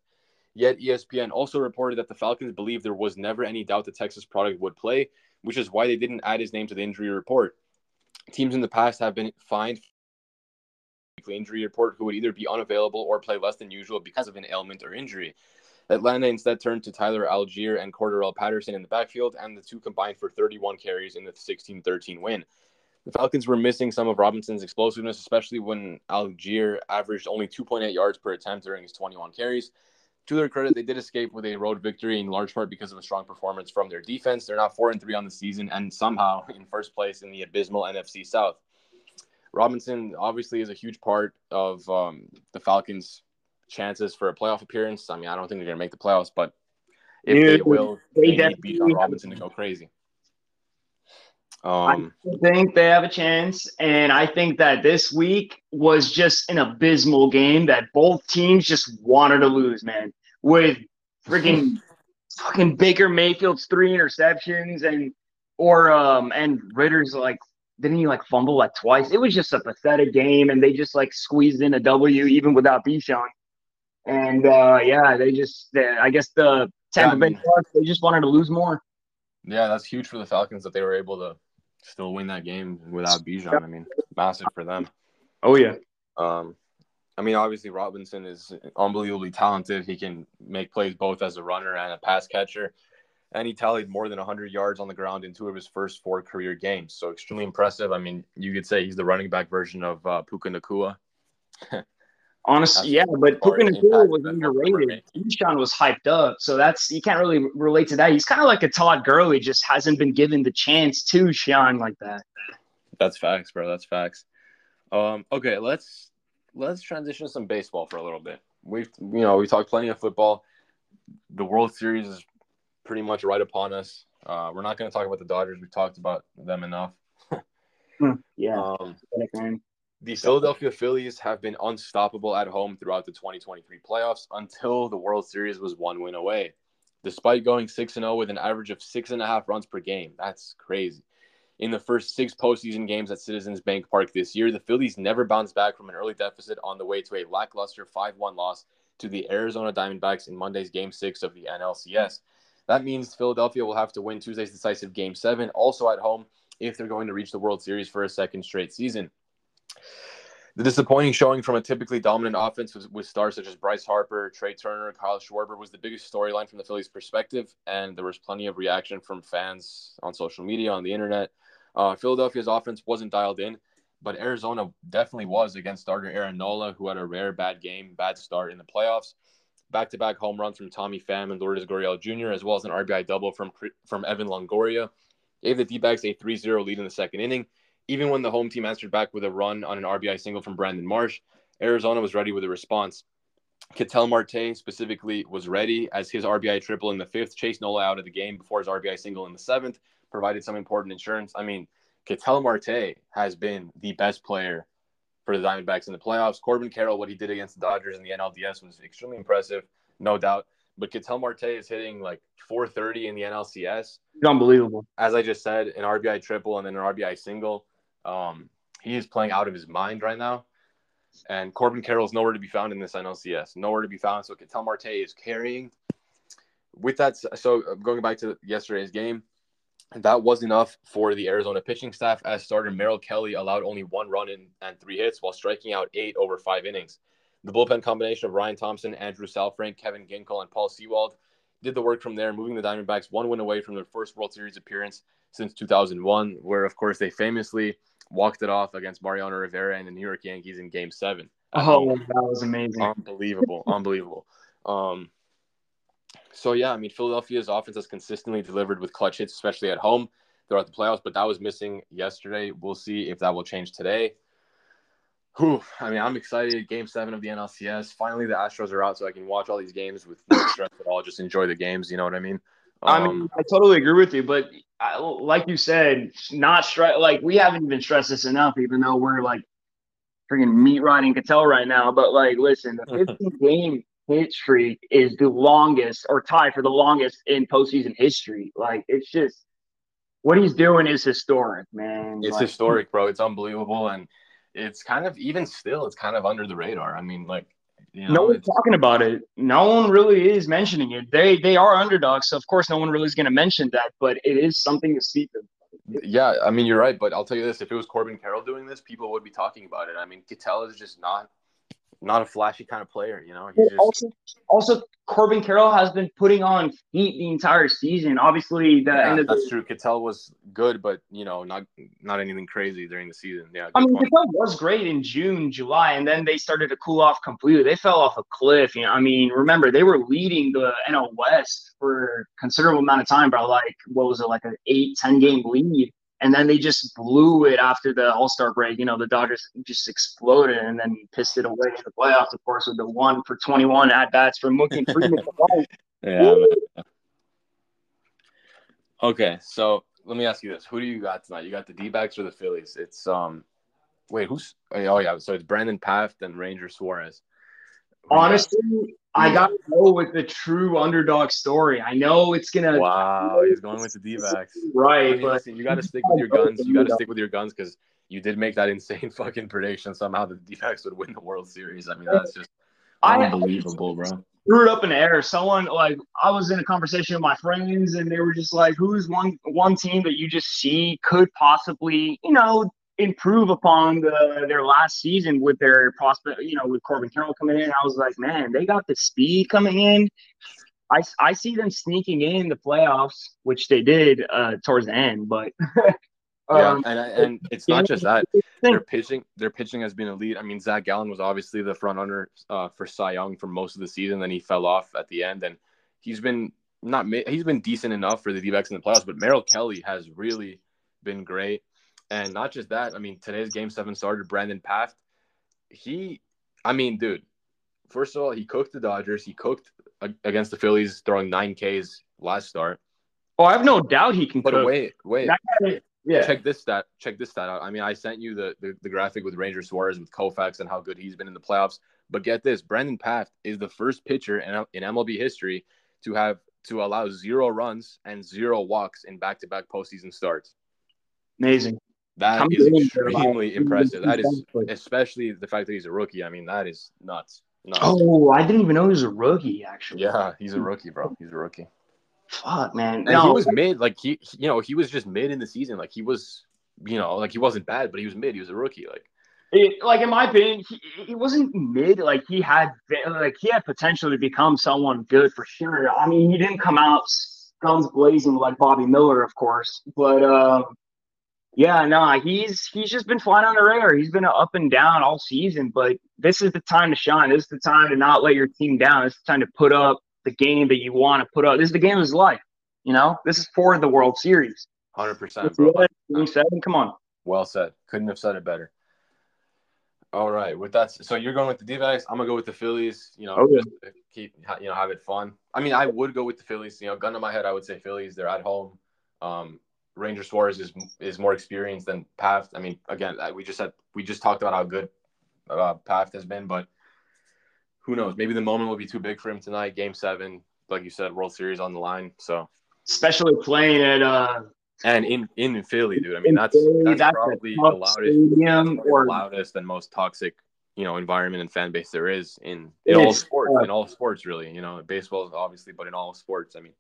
Yet ESPN also reported that the Falcons believed there was never any doubt the Texas product would play, which is why they didn't add his name to the injury report. Teams in the past have been fined injury report who would either be unavailable or play less than usual because of an ailment or injury. Atlanta instead turned to Tyler Allgeier and Cordarrelle Patterson in the backfield, and the two combined for 31 carries in the 16 13 win. The Falcons were missing some of Robinson's explosiveness, especially when Allgeier averaged only 2.8 yards per attempt during his 21 carries. To their credit, they did escape with a road victory in large part because of a strong performance from their defense. They're now 4 and 3 on the season and somehow in first place in the abysmal NFC South. Robinson obviously is a huge part of um, the Falcons' chances for a playoff appearance. I mean, I don't think they're going to make the playoffs, but if Dude, they will, they, they need Bijan Robinson to go crazy.
Um, I think they have a chance, and I think that this week was just an abysmal game that both teams just wanted to lose, man. With freaking [LAUGHS] fucking Baker Mayfield's three interceptions and or um and Ridder's like didn't he like fumble like twice? It was just a pathetic game, and they just like squeezed in a W even without Bijan. And uh, yeah, they just they, I guess the Tampa Bay Bucks they just wanted to lose more.
Yeah, that's huge for the Falcons that they were able to still win that game without Bijan. I mean, massive for them.
Oh yeah.
Um, I mean, obviously Robinson is unbelievably talented. He can make plays both as a runner and a pass catcher. And he tallied more than 100 yards on the ground in two of his first four career games. So extremely impressive. I mean, you could say he's the running back version of uh, Puka Nacua. [LAUGHS]
Honestly, yeah, but Puka Nacua was underrated. Keyshawn was hyped up, so that's you can't really relate to that. He's kind of like a Todd Gurley, just hasn't been given the chance to shine like that.
That's facts, bro. That's facts. Um, okay, let's let's transition to some baseball for a little bit. We've you know we talked plenty of football. The World Series is pretty much right upon us. Uh, we're not going to talk about the Dodgers. We've talked about them enough.
Hmm, yeah.
Um, the Philadelphia Phillies have been unstoppable at home throughout the 2023 playoffs until the World Series was one win away. Despite going 6 0 with an average of six and a half runs per game, that's crazy. In the first six postseason games at Citizens Bank Park this year, the Phillies never bounced back from an early deficit on the way to a lackluster 5 1 loss to the Arizona Diamondbacks in Monday's Game 6 of the NLCS. That means Philadelphia will have to win Tuesday's decisive Game 7, also at home, if they're going to reach the World Series for a second straight season. The disappointing showing from a typically dominant offense with, with, stars such as Bryce Harper, Trea Turner, Kyle Schwarber was the biggest storyline from the Phillies' perspective, and there was plenty of reaction from fans on social media, on the internet. Uh, Philadelphia's offense wasn't dialed in, but Arizona definitely was against starter Aaron Nola, who had a rare bad game, bad start in the playoffs. Back-to-back home runs from Tommy Pham and Lourdes Gurriel Jr., as well as an RBI double from from Evan Longoria, gave the D-backs a 3-0 lead in the second inning even when the home team answered back with a run on an RBI single from Brandon Marsh, Arizona was ready with a response. Ketel Marte specifically was ready as his RBI triple in the fifth chased Nola out of the game before his RBI single in the seventh, provided some important insurance. I mean, Ketel Marte has been the best player for the Diamondbacks in the playoffs. Corbin Carroll, what he did against the Dodgers in the NLDS was extremely impressive, no doubt. But Ketel Marte is hitting like 430 in the NLCS.
Unbelievable.
As I just said, an RBI triple and then an RBI single. Um, he is playing out of his mind right now. And Corbin Carroll is nowhere to be found in this NLCS. Nowhere to be found. So Ketel Marte is carrying. With that, so uh, going back to yesterday's game, that was enough for the Arizona pitching staff as starter Merrill Kelly allowed only one run in and three hits while striking out eight over five innings. The bullpen combination of Ryan Thompson, Andrew Saalfrank, Kevin Ginkel, and Paul Sewald did the work from there, moving the Diamondbacks one win away from their first World Series appearance since 2001, where, of course, they famously walked it off against Mariano Rivera and the New York Yankees in Game Seven.
Oh, um, that was amazing!
Unbelievable, unbelievable. Um, so yeah, I mean, Philadelphia's offense has consistently delivered with clutch hits, especially at home throughout the playoffs. But that was missing yesterday. We'll see if that will change today. Whew, I mean, I'm excited. Game seven of the NLCS. Finally, the Astros are out, so I can watch all these games with no stress at all. Just enjoy the games. You know what I mean?
Um, I mean, I totally agree with you, but I, like you said, not stress. Like we haven't even stressed this enough, even though we're like freaking meat riding Ketel right now. But like, listen, the [LAUGHS] 15 game hit streak is the longest or tied for the longest in postseason history. Like, it's just what he's doing is historic, man.
It's
like,
historic, bro. It's unbelievable, and it's kind of even still, it's kind of under the radar. I mean, like you know,
no one's talking about it. No one really is mentioning it. They they are underdogs, so of course no one really is going to mention that. But it is something to speak of.
Yeah, I mean you're right, but I'll tell you this: if it was Corbin Carroll doing this, people would be talking about it. I mean, Ketel is just not not a flashy kind of player, you know.
Just... Also, also Corbin Carroll has been putting on heat the entire season. Obviously, the
yeah,
end of
that's
the...
true. Ketel was good, but you know, not not anything crazy during the season. Yeah,
I mean, Ketel was great in June, July, and then they started to cool off completely. They fell off a cliff. You know, I mean, remember they were leading the NL West for a considerable amount of time, by like what was it, like an eight, ten game lead and then they just blew it after the All Star break. You know, the Dodgers just exploded and then pissed it away in the playoffs, of course, with the one for 21 at bats from Mookie Freeman. [LAUGHS]
yeah. Okay, so let me ask you this: Who do you got tonight? You got the D-backs or the Phillies? It's um, wait, who's? Oh yeah, so it's Brandon Pfaadt and Ranger Suarez.
Honestly, I got to go with the true underdog story. I know it's gonna.
Wow, [LAUGHS] he's going with the D-backs.
Right,
I mean, listen, you got to stick with your guns. You got to stick with your guns because you did make that [LAUGHS] insane fucking prediction. Somehow the D-backs would win the World Series. I mean, that's just unbelievable, bro.
Threw it up in the air. Someone like I was in a conversation with my friends, and they were just like, "Who's one one team that you just see could possibly, you know, improve upon the, their last season with their prospect, you know, with Corbin Carroll coming in. I was like, man, they got the speed coming in. I, I see them sneaking in the playoffs, which they did uh, towards the end. But [LAUGHS]
yeah,
um,
and and it's not just that. Their pitching, their pitching has been elite. I mean, Zac Gallen was obviously the front runner uh, for Cy Young for most of the season. Then he fell off at the end, and he's been not he's been decent enough for the D-backs in the playoffs. But Merrill Kelly has really been great, and not just that. I mean, today's Game Seven starter Brandon Pfaadt. He, I mean, dude. First of all, he cooked the Dodgers. He cooked against the Phillies, throwing nine Ks last start.
Oh, I have no doubt he can.
But
cook.
wait, wait.
Yeah.
Check this stat. Check this stat out. I mean, I sent you the, the, the graphic with Ranger Suarez with Koufax and how good he's been in the playoffs. But get this, Brandon Pfaadt is the first pitcher in, in MLB history to have to allow zero runs and zero walks in back-to-back postseason starts.
Amazing.
That is extremely impressive. That is especially the fact that he's a rookie. I mean, that is nuts. nuts.
Oh, I didn't even know he was a rookie. Actually.
Yeah, he's a rookie, bro. He's a rookie.
Fuck, man.
And
no.
he was mid, like he, you know, he was just mid in the season. Like he was, you know, like he wasn't bad, but he was mid. He was a rookie. Like,
it, like in my opinion, he, he wasn't mid. Like he had, like he had potential to become someone good for sure. I mean, he didn't come out guns blazing like Bobby Miller, of course, but um, yeah, no, nah, he's he's just been flying on the radar. He's been up and down all season, but this is the time to shine. This is the time to not let your team down. This is the time to put up the game that you want to put up. This is the game of his life. You know, this is for the World Series.
Hundred percent, bro.
Game seven. Come on.
Well said. Couldn't have said it better. All right, with that, so you're going with the D-backs. I'm gonna go with the Phillies. You know,
oh, yeah.
keep you know have it fun. I mean, I would go with the Phillies. You know, gun to my head, I would say Phillies. They're at home. Um, Ranger Suarez is is more experienced than Pfaadt. I mean, again, we just said we just talked about how good uh, Pfaadt has been, but who knows? Maybe the moment will be too big for him tonight. Game seven, like you said, World Series on the line. So,
especially playing at uh
and in in Philly, dude. I mean, that's that's, that's probably the loudest, or loudest and most toxic, you know, environment and fan base there is in in all sports. In all sports, really. You know, baseball obviously, but in all sports, I mean,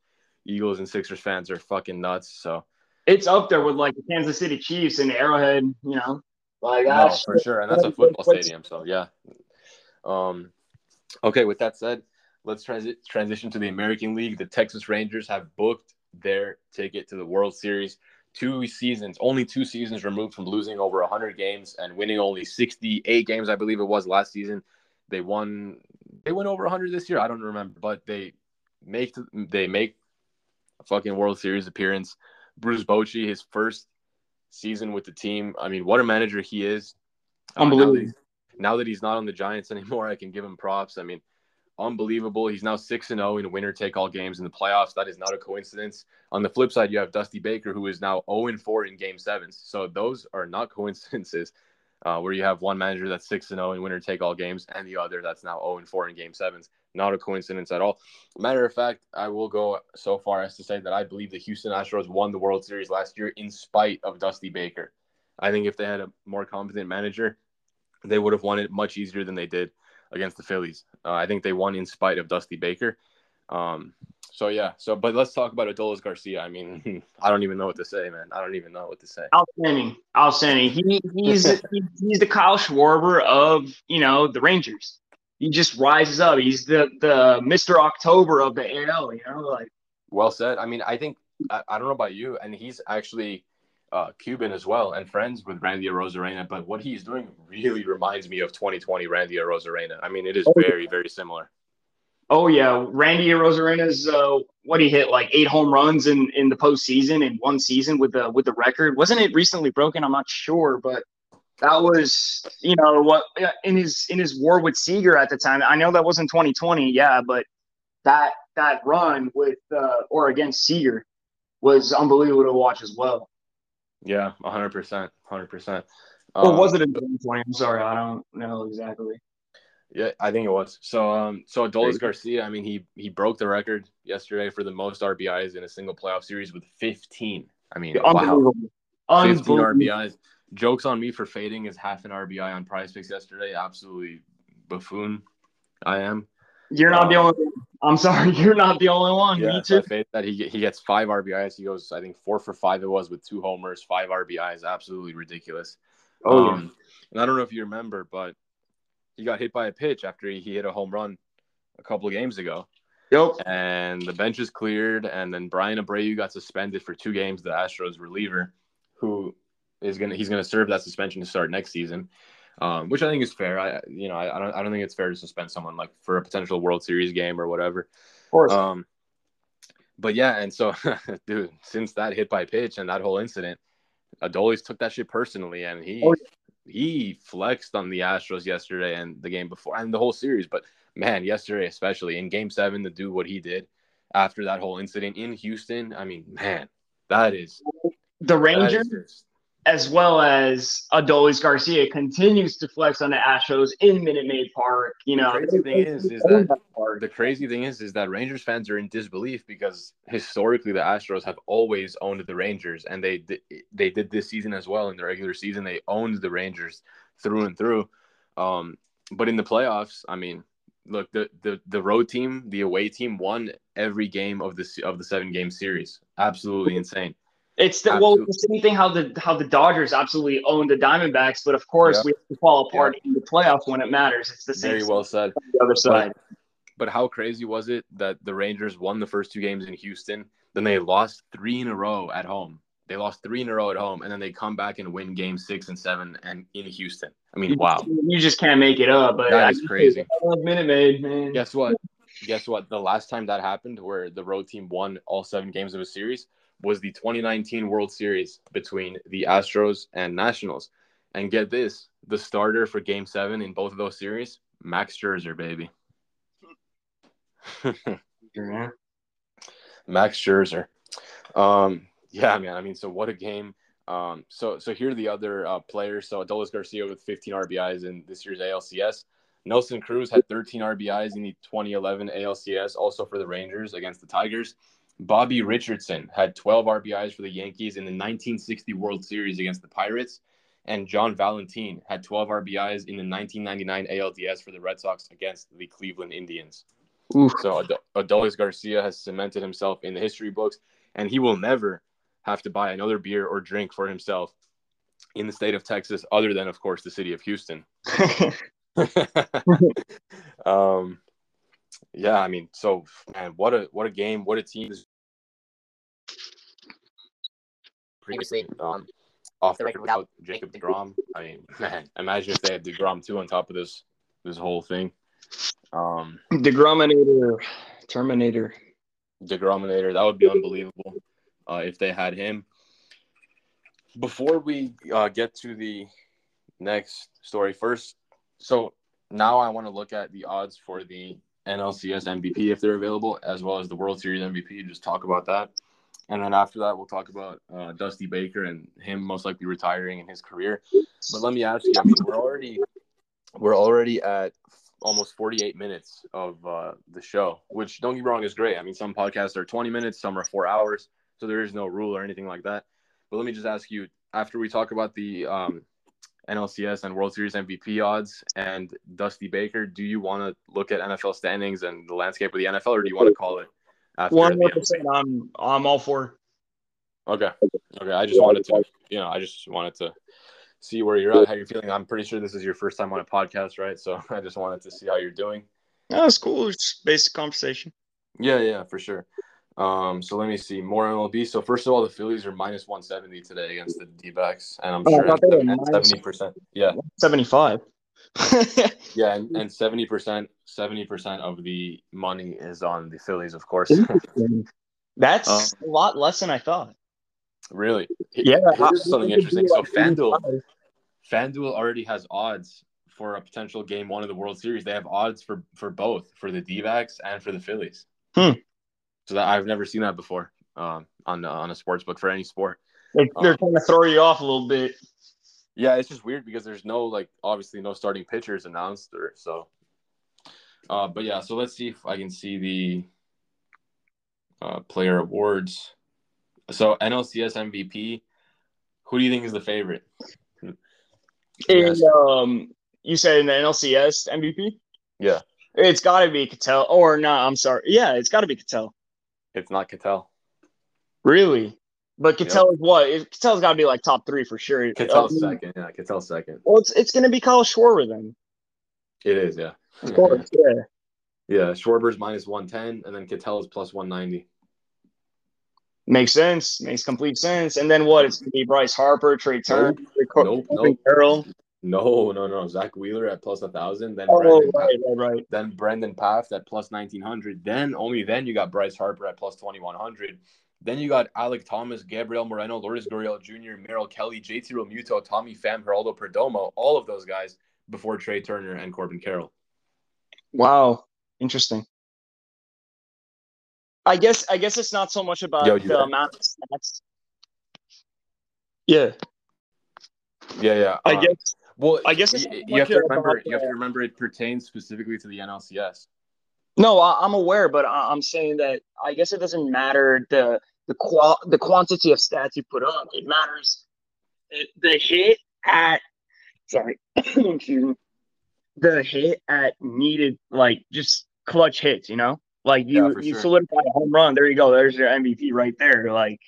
Eagles and Sixers fans are fucking nuts. So
it's up there with like the Kansas City Chiefs and Arrowhead. You know, like
no, for sure, and that's a football stadium. So yeah. Um, Okay, with that said, let's transi- transition to the American League. The Texas Rangers have booked their ticket to the World Series. Two seasons, only two seasons removed from losing over 100 games and winning only 68 games, I believe it was last season. They won. They went over 100 this year. I don't remember, but they make they make a fucking World Series appearance. Bruce Bochy, his first season with the team. I mean, what a manager he is.
Unbelievable.
Uh, now, now that he's not on the Giants anymore, I can give him props. I mean, unbelievable. He's now 6 and 0 in winner take all games in the playoffs. That is not a coincidence. On the flip side, you have Dusty Baker, who is now 0 and 4 in game sevens. So those are not [LAUGHS] coincidences uh, where you have one manager that's 6 and 0 in winner take all games and the other that's now 0 and 4 in game sevens. Not a coincidence at all. Matter of fact, I will go so far as to say that I believe the Houston Astros won the World Series last year in spite of Dusty Baker. I think if they had a more competent manager, they would have won it much easier than they did against the Phillies. Uh, I think they won in spite of Dusty Baker. Um, so yeah, so but let's talk about Adolis Garcia. I mean, [LAUGHS] I don't even know what to say, man. I don't even know what to say.
Outstanding, outstanding. He he's [LAUGHS] he's the Kyle Schwarber of you know the Rangers. He just rises up. He's the the Mister October of the AL. You know, like.
Well said. I mean, I think I, I don't know about you, and he's actually uh, Cuban as well and friends with Randy Arozarena, but what he's doing really reminds me of 2020 Randy Arozarena. I mean, it is very, very similar.
Oh yeah, Randy Arozarena's uh, what he hit like eight home runs in in the postseason in one season with the with the record. Wasn't it recently broken? I'm not sure, but that was you know what in his in his war with Seager at the time. I know that wasn't 2020, yeah, but that that run with uh, or against Seager was unbelievable to watch as well.
Yeah, hundred percent, hundred percent.
Or was it in 2020? I'm sorry, I don't know exactly.
Yeah, I think it was. So, um, so Adolis Garcia, I mean, he he broke the record yesterday for the most RBIs in a single playoff series with 15. I mean, wow, 15 RBIs. Jokes on me for fading is half an RBI on Prize Picks yesterday. Absolutely buffoon. I am.
You're not um, the only. I'm sorry, [LAUGHS] you're not the only one.
Yeah,
Me too.
that he he gets five RBIs. He goes, I think four for five. It was with two homers, five RBIs. Absolutely ridiculous. Oh, um, and I don't know if you remember, but he got hit by a pitch after he, he hit a home run a couple of games ago.
Yep.
and the bench is cleared, and then Bryan Abreu got suspended for two games. The Astros reliever, who is gonna he's gonna serve that suspension to start next season, um, which I think is fair. I you know I, I don't I don't think it's fair to suspend someone like for a potential World Series game or whatever.
Of course.
Um, but yeah, and so [LAUGHS] dude, since that hit by pitch and that whole incident, Adolis took that shit personally, and he
Oh,
he flexed on the Astros yesterday and the game before and the whole series. But man, yesterday especially in Game Seven to do what he did after that whole incident in Houston, I mean, man, that is
the Rangers, as well as Adolis Garcia, continues to flex on the Astros in Minute Maid Park. You know,
The crazy thing is- is that- the crazy thing is, is that Rangers fans are in disbelief because historically the Astros have always owned the Rangers, and they they did this season as well in the regular season. They owned the Rangers through and through. Um, but in the playoffs, I mean, look the, the the road team, the away team won every game of the of the seven game series. Absolutely insane.
It's the well, the same thing how the how the Dodgers absolutely own the Diamondbacks, but of course
Yeah.
we have to fall apart in the playoffs when it matters. It's the same
Very well said.
on the other side.
But how crazy was it that the Rangers won the first two games in Houston, then they lost three in a row at home. They lost three in a row at home, and then they come back and win game six and seven and in Houston. I mean,
You,
wow.
you just can't make it up. But
That
I-
is crazy.
Minute Maid, man.
Guess what? Guess what? The last time that happened, where the road team won all seven games of a series, was the 2019 World Series between the Astros and Nationals. And get this: the starter for Game Seven in both of those series, Max Scherzer, baby. [LAUGHS]
Yeah.
Max Scherzer. Um, yeah, man. I mean, so what a game. Um, so so here are the other uh, players. So Adolis Garcia with 15 RBIs in this year's ALCS. Nelson Cruz had 13 RBIs in the 2011 ALCS, also for the Rangers against the Tigers. Bobby Richardson had 12 RBIs for the Yankees in the 1960 World Series against the Pirates. And John Valentin had 12 RBIs in the 1999 ALDS for the Red Sox against the Cleveland Indians.
Oof.
So Ad- Adolis Garcia has cemented himself in the history books, and he will never have to buy another beer or drink for himself in the state of Texas, other than, of course, the city of Houston. [LAUGHS] [LAUGHS] um, yeah, I mean, so man, what a what a game, what a team. Previously, um, off the record without Jacob Degrom. I mean, [LAUGHS] man, imagine if they had Degrom too on top of this this whole thing. Um,
Degrominator, Terminator.
Degrominator. That would be unbelievable uh, if they had him. Before we uh, get to the next story, first, so now I want to look at the odds for the NLCS MVP if they're available, as well as the World Series MVP. Just talk about that, and then after that, we'll talk about uh, Dusty Baker and him most likely retiring in his career. But let me ask you. I mean, we're already we're already at almost 48 minutes of uh, the show, which don't get wrong is great. I mean, some podcasts are 20 minutes, some are four hours, so there is no rule or anything like that. But let me just ask you: after we talk about the um, NLCS and World Series MVP odds and Dusty Baker, do you want to look at NFL standings and the landscape of the NFL, or do you want to call it
One hundred
the
percent. I'm I'm all for.
Okay. Okay. I just wanted to, you know, I just wanted to see where you're at, how you're feeling. I'm pretty sure this is your first time on a podcast, right? So [LAUGHS] I just wanted to see how you're doing.
No, it's cool. It's basic conversation.
Yeah, yeah, for sure. Um, so let me see more MLB. So first of all, the Phillies are minus 170 today against the D-backs, and I'm
Oh,
sure
thought they were
and
minus-
70%. Yeah,
Seventy five. [LAUGHS]
yeah, and, and 70%, 70% of the money is on the Phillies, of course.
That's
Um,
a lot less than I thought.
really?
Yeah,
Here's something interesting. So FanDuel, FanDuel already has odds for a potential game one of the World Series. They have odds for for both for the D-backs and for the Phillies.
Hmm.
So that I've never seen that before um, on on a sports book for any sport.
They're, they're
Um,
trying to throw you off a little bit.
Yeah, it's just weird because there's no like obviously no starting pitchers announced or so. Uh, but yeah, so let's see if I can see the uh, player awards. So NLCS MVP, who do you think is the favorite?
And um, you said in the NLCS MVP.
Yeah.
It's got to be Ketel, or no? I'm sorry. Yeah, it's got to be Ketel.
It's not Ketel.
Really? But Ketel is what? Ketel's got to be like top three for sure.
Ketel's
Um,
second. Yeah, Ketel's second.
Well, it's it's going to be Kyle Schwarber then.
It is, yeah.
Of course, yeah.
Yeah, Schwarber's minus 110, and then Ketel is plus 190.
Makes sense. Makes complete sense. And then what? It's gonna be Bryce Harper, Trea Turner,
Nope, nope.
Carroll.
No, no, no. Zack Wheeler at plus 1,000, then
Oh,
Brandon,
right, right, right.
then Brandon Pfaadt at plus 1900. Then only then you got Bryce Harper at plus 2100. Then you got Alek Thomas, Gabriel Moreno, Lourdes Gurriel Jr., Merrill Kelly, JT Realmuto, Tommy Pham, Geraldo Perdomo, all of those guys before Trea Turner and Corbin Carroll.
Wow. Interesting. I guess I guess it's not so much about
Yo,
the
there?
amount of stats. Yeah.
Yeah, yeah.
I
um,
guess
Well,
I guess it's
y- you have to remember.
about
You have to remember it pertains specifically to the NLCS.
no, I, I'm aware, but I, I'm saying that I guess it doesn't matter the the qual the quantity of stats you put up. It matters it, the hit at sorry, [COUGHS] the hit at needed like just clutch hits. You know, like you
Yeah,
you
sure.
solidify a home run. There you go. There's your MVP right there. Like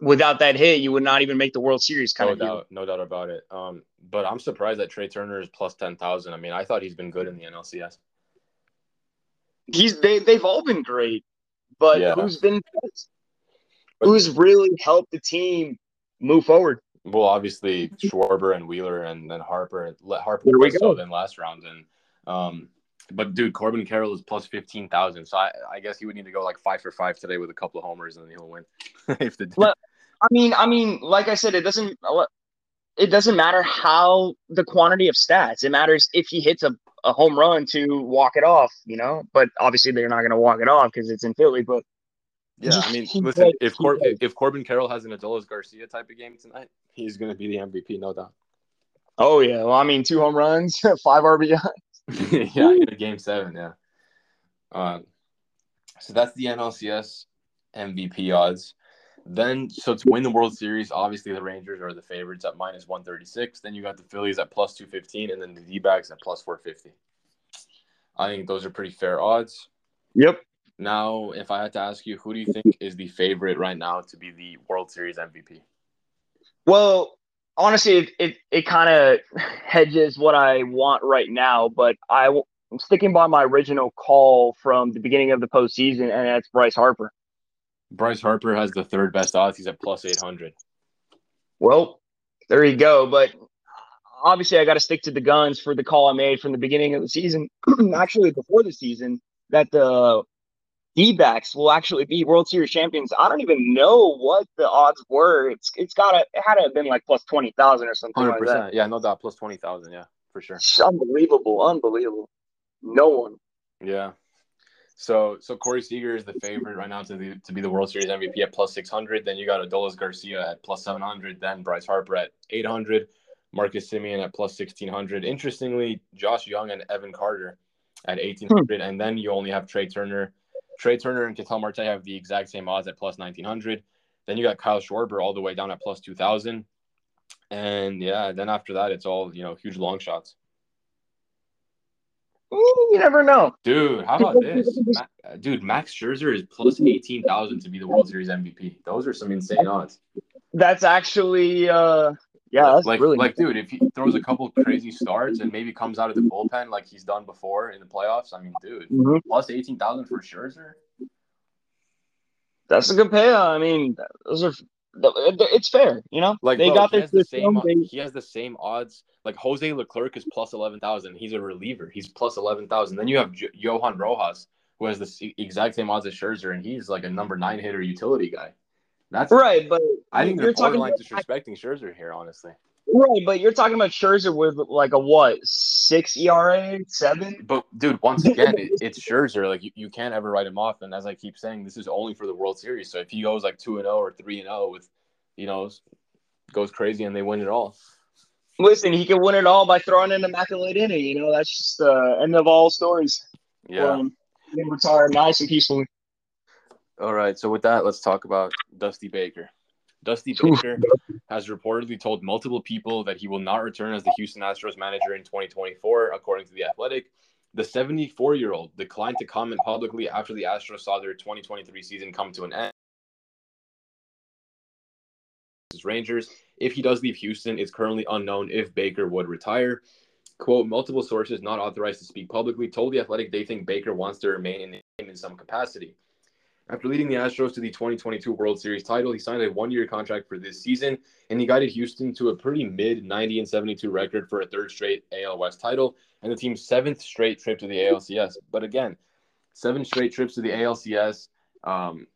without that hit, you would not even make the World Series. Kind
No
of deal.
doubt, no doubt about it. Um, but I'm surprised that Trea Turner is plus ten thousand. I mean, I thought he's been good in the NLCS.
he's they they've all been great, but
Yeah.
who's been who's really helped the team move forward?
Well, obviously Schwarber and Wheeler and then Harper. Let Harper
we go.
than last round, and um, but dude, Corbin Carroll is plus fifteen thousand. So I, I guess he would need to go like five for five today with a couple of homers, and then he'll win. [LAUGHS] if the
Well- I mean, I mean, like I said, it doesn't it doesn't matter how the quantity of stats. It matters if he hits a, a home run to walk it off, you know. But obviously, they're not going to walk it off because it's in Philly. But
yeah, I mean, listen,
played-
if Cor-
played.
if Corbin Carroll has an Adolis Garcia type of game tonight, he's going to be the MVP, no doubt.
oh yeah, well, I mean, two home runs, [LAUGHS] five RBI. [LAUGHS]
yeah, in a game seven, yeah. Um, so that's the NLCS MVP odds. Then, so to win the World Series, obviously the Rangers are the favorites at minus 136. Then you got the Phillies at plus 215, and then the D backs at plus 450. I think those are pretty fair odds.
Yep.
Now, if I had to ask you, who do you think is the favorite right now to be the World Series MVP?
Well, honestly, it it, it kind of hedges what I want right now, but I'm sticking by my original call from the beginning of the postseason, and that's Bryce Harper.
Bryce Harper has the third best odds. He's at plus 800.
Well, there you go. But obviously, I got to stick to the guns for the call I made from the beginning of the season, [CLEARS THROAT] actually before the season, that the D backs will actually be World Series champions. I don't even know what the odds were. It's it's got to it had to have been like plus twenty thousand or something like that.
100%. Yeah, no doubt. Plus 20,000. Yeah, for sure.
It's unbelievable, unbelievable. No one.
Yeah. So so Corey Seager is the favorite right now to the to be the World Series MVP at plus six hundred. Then you got Adolis Garcia at plus seven hundred. Then Bryce Harper at eight hundred. Marcus Semien at plus sixteen hundred. Interestingly, Josh Jung and Evan Carter at eighteen hundred. Hmm. And then you only have Trea Turner. Trea Turner and Ketel Marte have the exact same odds at plus nineteen hundred. Then you got Kyle Schwarber all the way down at plus two thousand. And yeah, then after that, it's all you know huge long shots.
You never know.
Dude, how about this? Dude, Max Scherzer is plus 18,000 to be the World Series MVP. Those are some insane odds.
That's actually uh yeah, that's
like,
really
like, dude, if he throws a couple crazy starts and maybe comes out of the bullpen like he's done before in the playoffs, I mean, dude,
Mhm.
plus 18,000 for Scherzer?
That's a good payout. I mean, those are it's fair, you know.
Like,
they
bro,
got
he has the same.
They,
He has the same odds. Like Jose Leclerc is plus eleven thousand. He's a reliever. He's plus eleven thousand. Then you have jo- Johan Rojas, who has the exact same odds as Scherzer, and he's like a number nine hitter utility guy. That's
right, but
I think
you're talking like
disrespecting Scherzer here, honestly.
right, but you're talking about Scherzer with like a what six ERA, seven.
But dude, once again, it, it's [LAUGHS] Scherzer. Like you, you can't ever write him off. And as I keep saying, this is only for the World Series. So if he goes like two and zero or three and zero with, you know, goes crazy and they win it all.
Listen, he can win it all by throwing an immaculate inning. You know, that's just the uh, end of all stories.
Yeah.
Um, retire nice and peacefully.
All right. So with that, let's talk about Dusty Baker. Dusty Baker has reportedly told multiple people that he will not return as the Houston Astros manager in 2024, according to the Athletic. The 74-year-old declined to comment publicly after the Astros saw their 2023 season come to an end. Rangers. If he does leave Houston, it's currently unknown if Baker would retire. quote, multiple sources not authorized to speak publicly told the Athletic they think Baker wants to remain in the game in some capacity. After leading the Astros to the 2022 World Series title, he signed a one-year contract for this season, and he guided Houston to a pretty mid 90 and 72 record for a third straight AL West title and the team's seventh straight trip to the ALCS. But again, seven straight trips to the ALCS. Um,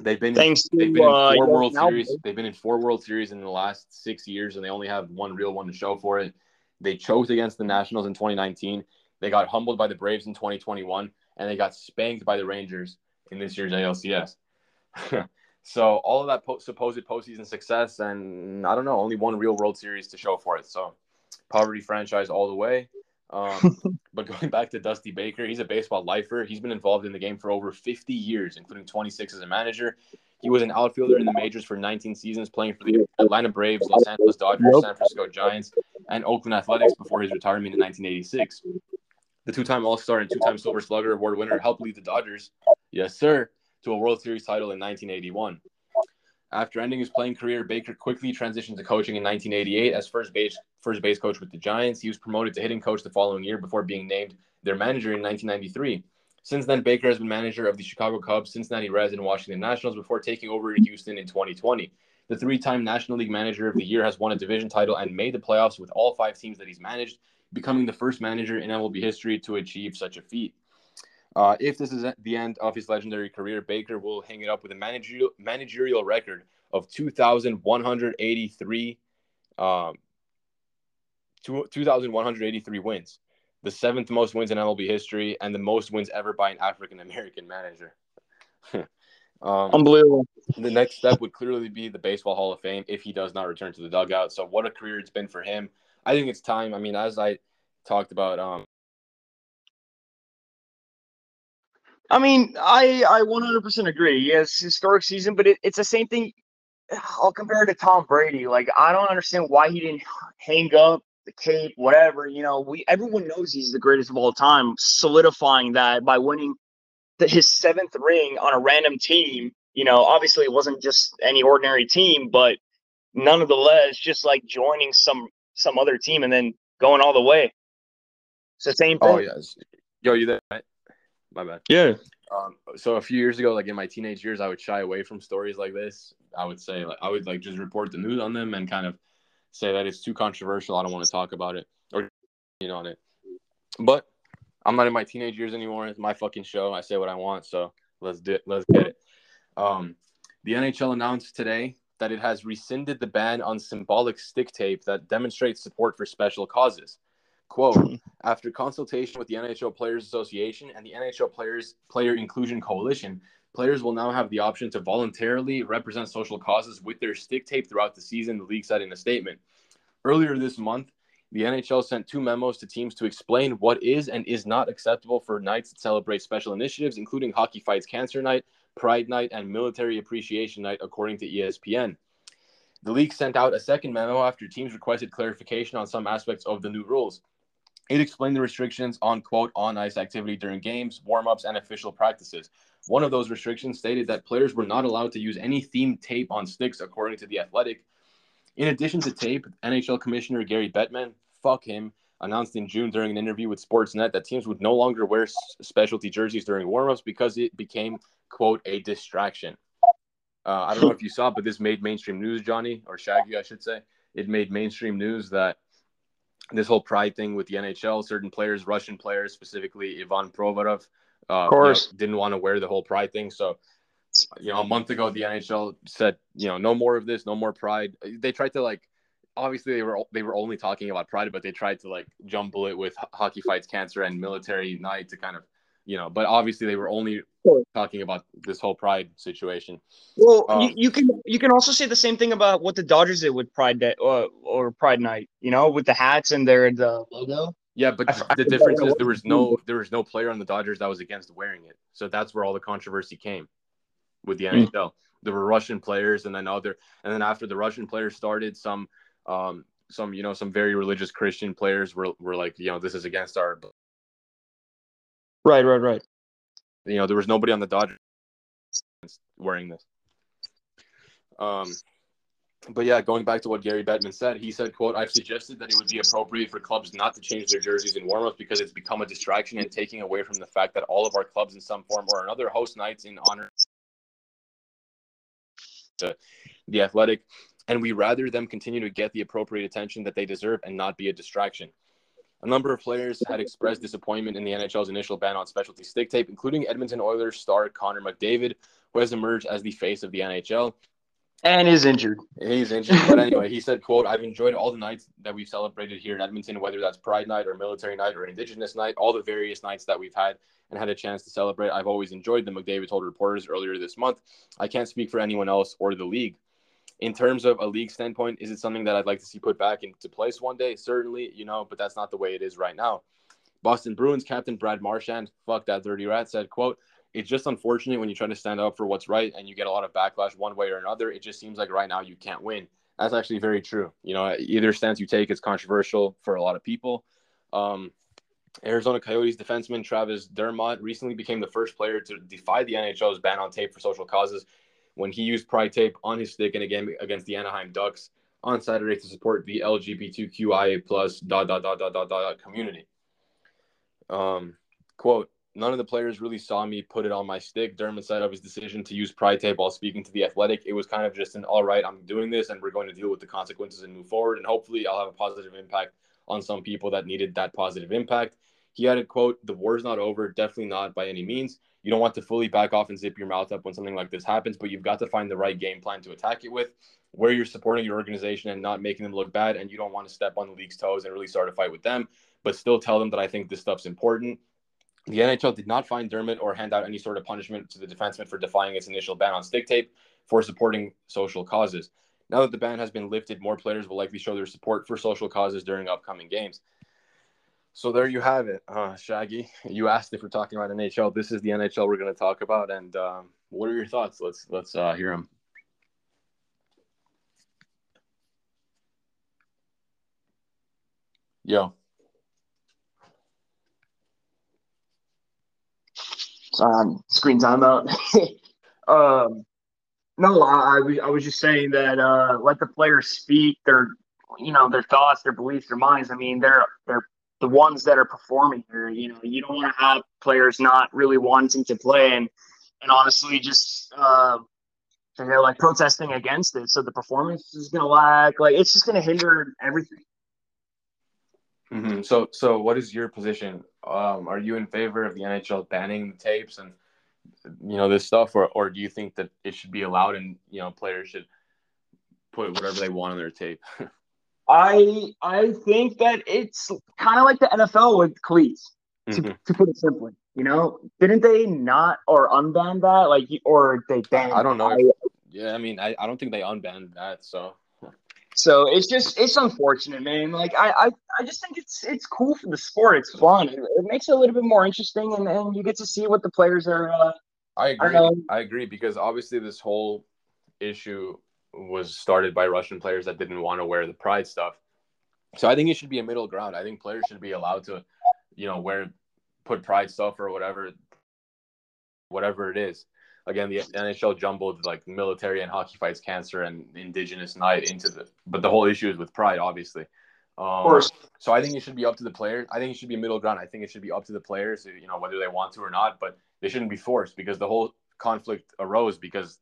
they've been
Thanks to,
they've been in
uh,
four
Young
World
Albert.
Series. They've been in four World Series in the last six years, and they only have one real one to show for it. They choked against the Nationals in 2019. They got humbled by the Braves in 2021, and they got spanked by the Rangers in this year's ALCS. [LAUGHS] so all of that po- supposed postseason success, and I don't know, only one real World Series to show for it. So poverty franchise all the way. Um, [LAUGHS] but going back to Dusty Baker, he's a baseball lifer. He's been involved in the game for over 50 years, including 26 as a manager. He was an outfielder in the majors for 19 seasons, playing for the Atlanta Braves, Los Angeles Dodgers, San Francisco Giants, and Oakland Athletics before his retirement in 1986. The two-time All-Star and two-time Silver Slugger Award winner helped lead the Dodgers, yes sir, to a World Series title in 1981. After ending his playing career, Baker quickly transitioned to coaching in 1988 as first base first base coach with the Giants. He was promoted to hitting coach the following year before being named their manager in 1993. Since then, Baker has been manager of the Chicago Cubs, Cincinnati Reds, and Washington Nationals before taking over Houston in 2020. The three-time National League Manager of the Year has won a division title and made the playoffs with all five teams that he's managed, becoming the first manager in MLB history to achieve such a feat. Uh, if this is the end of his legendary career, Baker will hang it up with a managerial managerial record of 2,183 um, 2,183 wins, the seventh most wins in MLB history, and the most wins ever by an African American manager. [LAUGHS] um,
Unbelievable.
the next step would clearly be the Baseball Hall of Fame if he does not return to the dugout. So, what a career it's been for him. I think it's time. I mean, as I talked about, um,
I mean, I I 100% agree. Yes, historic season, but it, it's the same thing. I'll compare it to Tom Brady. Like, I don't understand why he didn't hang up the cape, whatever. You know, we everyone knows he's the greatest of all time, solidifying that by winning the, his seventh ring on a random team. You know, obviously it wasn't just any ordinary team, but nonetheless, just like joining some some other team and then going all the way. It's the same thing.
oh yes, yo, you there? Right? My bad.
yeah.
Um, so a few years ago, like in my teenage years, I would shy away from stories like this. I would say, like, I would like just report the news on them and kind of say that it's too controversial. I don't want to talk about it or you know on it. But I'm not in my teenage years anymore. It's my fucking show. I say what I want. So let's do it. let's get it. Um, the NHL announced today that it has rescinded the ban on symbolic stick tape that demonstrates support for special causes. Quote, hmm. after consultation with the NHL Players Association and the NHL Players Player Inclusion Coalition, players will now have the option to voluntarily represent social causes with their stick tape throughout the season, the league said in a statement. Earlier this month, the NHL sent two memos to teams to explain what is and is not acceptable for nights that celebrate special initiatives, including Hockey Fights Cancer Night, Pride Night, and Military Appreciation Night, according to ESPN. The league sent out a second memo after teams requested clarification on some aspects of the new rules. It explained the restrictions on quote on ice activity during games, warm ups, and official practices. One of those restrictions stated that players were not allowed to use any themed tape on sticks, according to the Athletic. In addition to tape, NHL Commissioner Gary Bettman, fuck him, announced in June during an interview with Sportsnet that teams would no longer wear specialty jerseys during warmups because it became quote a distraction. Uh, I don't know if you saw, but this made mainstream news, Johnny or Shaggy, I should say. It made mainstream news that this whole pride thing with the NHL, certain players, Russian players, specifically Ivan Provorov, uh,
Of course.
you know, didn't want to wear the whole pride thing. So, you know, a month ago, the NHL said, you know, no more of this, no more pride. They tried to like, obviously they were they were only talking about pride, but they tried to like jumble it with hockey fights, cancer, and military night to kind of, you know, but obviously they were only
Sure.
talking about this whole pride situation.
Well,
Um,
you, you can you can also say the same thing about what the Dodgers did with Pride Day or, or Pride Night. You know, with the hats and their the logo.
Yeah, but
I f- I
the
forgot
difference is there
was.
was no there was no player on the Dodgers that was against wearing it. So that's where all the controversy came with the
Mm.
NHL. There were Russian players and then other and then after the Russian players started some um some you know some very religious Christian players were were like, you know, this is against our
Right, right, right.
you know, there was nobody on the Dodgers wearing this. Um but yeah, going back to what Gary Bettman said, he said, "quote I've suggested that it would be appropriate for clubs not to change their jerseys in warmups because it's become a distraction and taking away from the fact that all of our clubs in some form or another host nights in honor to the athletic, and we rather them continue to get the appropriate attention that they deserve and not be a distraction." A number of players had expressed disappointment in the NHL's initial ban on specialty stick tape, including Edmonton Oilers star Connor McDavid, who has emerged as the face of the NHL
and is injured.
He's injured, but [LAUGHS] anyway, he said, "quote I've enjoyed all the nights that we've celebrated here in Edmonton, whether that's Pride Night or Military Night or Indigenous Night, all the various nights that we've had and had a chance to celebrate. I've always enjoyed them." McDavid told reporters earlier this month. I can't speak for anyone else or the league. In terms of a league standpoint, is it something that I'd like to see put back into place one day? Certainly, you know, but that's not the way it is right now. Boston Bruins captain Brad Marchand, fuck that dirty rat, said, "quote it's just unfortunate when you try to stand up for what's right and you get a lot of backlash one way or another. It just seems like right now you can't win. That's actually very true. You know, either stance you take is controversial for a lot of people. Um, Arizona Coyotes defenseman Travis Dermott recently became the first player to defy the NHL's ban on tape for social causes when he used pride tape on his stick in a game against the Anaheim Ducks on Saturday to support the LGBTQIA plus dot dot dot dot dot dot community. Um, quote, none of the players really saw me put it on my stick. Dermott said of his decision to use pride tape while speaking to the athletic. It was kind of just an all right, I'm doing this and we're going to deal with the consequences and move forward. And hopefully I'll have a positive impact on some people that needed that positive impact. He added, quote, the war's not over, definitely not by any means. You don't want to fully back off and zip your mouth up when something like this happens, but you've got to find the right game plan to attack it with, where you're supporting your organization and not making them look bad, and you don't want to step on the league's toes and really start a fight with them, but still tell them that I think this stuff's important the NHL did not find Dermott or hand out any sort of punishment to the defenseman for defying its initial ban on stick tape for supporting social causes. Now that the ban has been lifted, more players will likely show their support for social causes during upcoming games. So there you have it, uh, Shaggy. You asked if we're talking about NHL. This is the NHL we're going to talk about, and um, what are your thoughts? Let's let's uh, hear them. Yo.
um, screen timeout. [LAUGHS] um, no, I, I, was just saying that uh, let the players speak their, you know, their thoughts, their beliefs, their minds. I mean, they're they're the ones that are performing here. You know, you don't want to have players not really wanting to play and and honestly just uh, they're like protesting against it. So the performance is to lack. Like it's just to hinder everything.
Mm-hmm. So, so what is your position? Um, are you in favor of the NHL banning the tapes and you know this stuff, or or do you think that it should be allowed and you know players should put whatever they want on their tape? [LAUGHS]
I I think that it's kind of like the NFL with cleats, to, mm-hmm. to put it simply. You know, didn't they not or unban that? Like, or they banned?
I don't know. yeah, I mean, I, I don't think they unbanned that. So
so it's just it's unfortunate, man. Like I, I, I just think it's it's cool for the sport. It's fun. It, it makes it a little bit more interesting, and, and you get to see what the players are. Uh,
I agree. I, I agree because obviously this whole issue was started by Russian players that didn't want to wear the pride stuff. So I think it should be a middle ground. I think players should be allowed to, you know, wear put pride stuff or whatever, whatever it is again the NHL jumbled like military and hockey fights cancer and indigenous night into the but the whole issue is with pride obviously um, of course so I think it should be up to the players I think it should be middle ground I think it should be up to the players you know whether they want to or not but they shouldn't be forced because the whole conflict arose because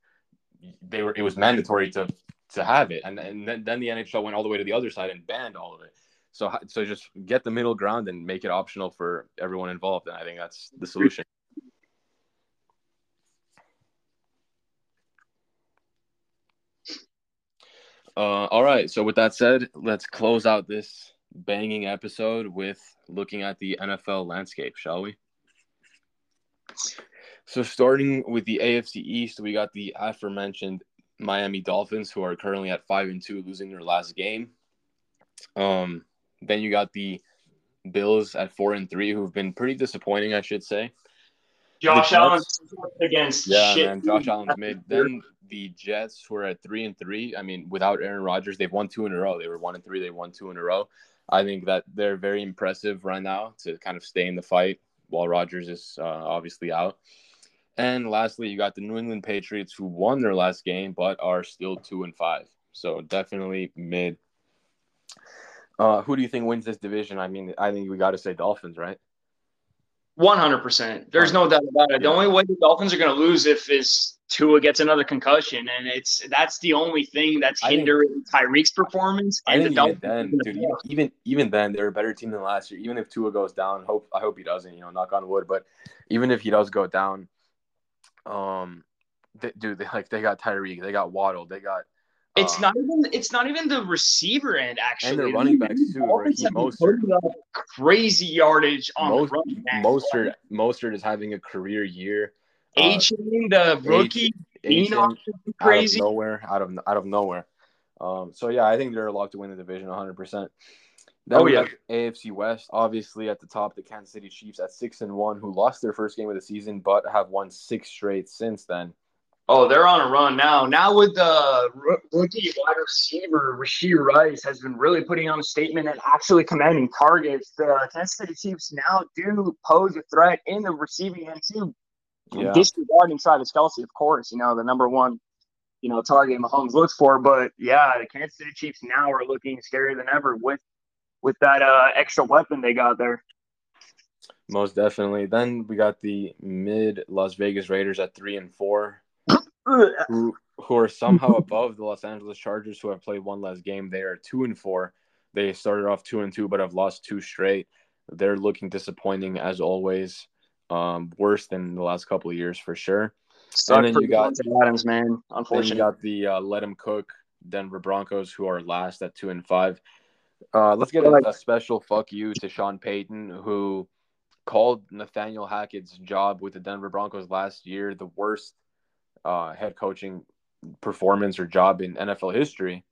they were it was mandatory to to have it and and then, then the NHL went all the way to the other side and banned all of it so so just get the middle ground and make it optional for everyone involved and I think that's the solution Uh, all right. So with that said, let's close out this banging episode with looking at the NFL landscape, shall we? So starting with the AFC East, we got the aforementioned Miami Dolphins, who are currently at five and two, losing their last game. Um, then you got the Bills at four and three, who've been pretty disappointing, I should say.
Josh Allen against
yeah, shit. man. Josh Allen's made. Then the Jets, who are at three and three. I mean, without Aaron Rodgers, they've won two in a row. They were one and three. They won two in a row. I think that they're very impressive right now to kind of stay in the fight while Rodgers is uh, obviously out. And lastly, you got the New England Patriots, who won their last game but are still two and five. So definitely mid. Uh, who do you think wins this division? I mean, I think we got to say Dolphins, right?
One hundred percent. There's no doubt about it. The
Yeah.
only way the Dolphins are going to lose if is Tua gets another concussion, and it's that's the only thing that's hindering Tyreek's performance.
I
And the
even
Dolphins.
then, dude, even, even even then, they're a better team than last year. Even if Tua goes down, hope I hope he doesn't. You know, knock on wood. But even if he does go down, um, they, dude, they like they got Tyreek, they got Waddle, they got.
It's
um,
not even it's not even the receiver end actually.
And their running backs, too,
Dolphins
Raheem Mostert.
crazy yardage on
Most-
the running back.
Mostert. Mostert is having a career year. Uh,
the rookie, is
out of
crazy.
nowhere, out of out of nowhere. Um, so yeah, I think they're locked to win the division 100. percent Then
Oh,
we
yeah.
AFC West, obviously at the top, the Kansas City Chiefs at six and one, who lost their first game of the season, but have won six straight since then.
Oh, they're on a run now. Now with the rookie wide receiver Rashee Rice has been really putting on a statement and actually commanding targets. The Kansas City Chiefs now do pose a threat in the receiving end too.
Yeah,
Disregarding Travis Kelce, of course, you know the number one, you know target Mahomes looks for. But yeah, the Kansas City Chiefs now are looking scarier than ever with with that uh, extra weapon they got there.
most definitely. Then we got the mid Las Vegas Raiders at three and four, [CLEARS THROAT] who who are somehow above the Los Angeles Chargers, who have played one less game. They are two and four. They started off two and two, but have lost two straight. They're looking disappointing as always. Um, worse than the last couple of years for sure.
Suck
then you got-
Adams, man.
Then you
Unfortunately,
got the uh, let 'em cook Denver Broncos, who are last at two and five. Uh, let's get a, a special fuck you to Sean Payton, who called Nathaniel Hackett's job with the Denver Broncos last year the worst uh, head coaching performance or job in NFL history.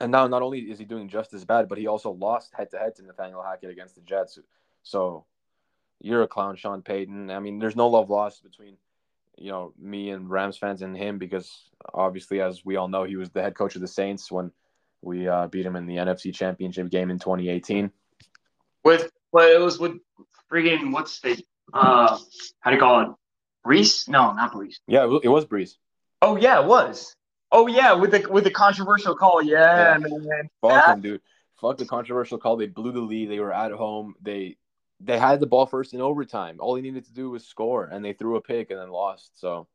And now, not only is he doing just as bad, but he also lost head to head to Nathaniel Hackett against the Jets. So you're a clown, Sean Payton. I mean, there's no love lost between you know me and Rams fans and him because obviously, as we all know, he was the head coach of the Saints when we uh, beat him in the NFC Championship game in 2018.
with well, it was with friggin' what's the uh how do you call it? Reese? No, not Reese.
Yeah, it was Brees.
Oh yeah, it was. Oh yeah, with the with the controversial call. Yeah,
Yeah.
man.
Fuck them, dude. Fuck the controversial call. They blew the lead. They were at home. They they had the ball first in overtime. All they needed to do was score, and they threw a pick and then lost. So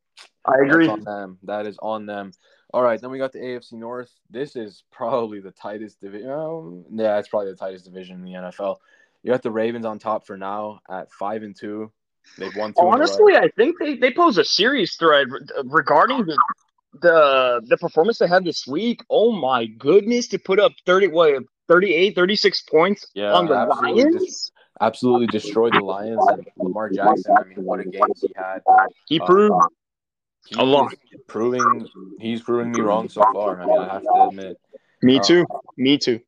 I agree.
On them. That is on them. All right, then we got the AFC North. This is probably the tightest division. Um, yeah, it's probably the tightest division in the NFL. You got the Ravens on top for now at five and two. They've won two. in a row.
Honestly, I think they, they pose a serious threat regarding the the the performance they had this week. Oh my goodness, to put up 30 what 38, 36 points
Yeah,
on the
absolutely.
Lions.
Just absolutely destroyed the Lions and Lamar Jackson. I mean, what a game he had.
He
Uh,
proved
He
A lot.
Proving he's proving me wrong so far. I mean, I have to admit.
me
uh,
too. Me too.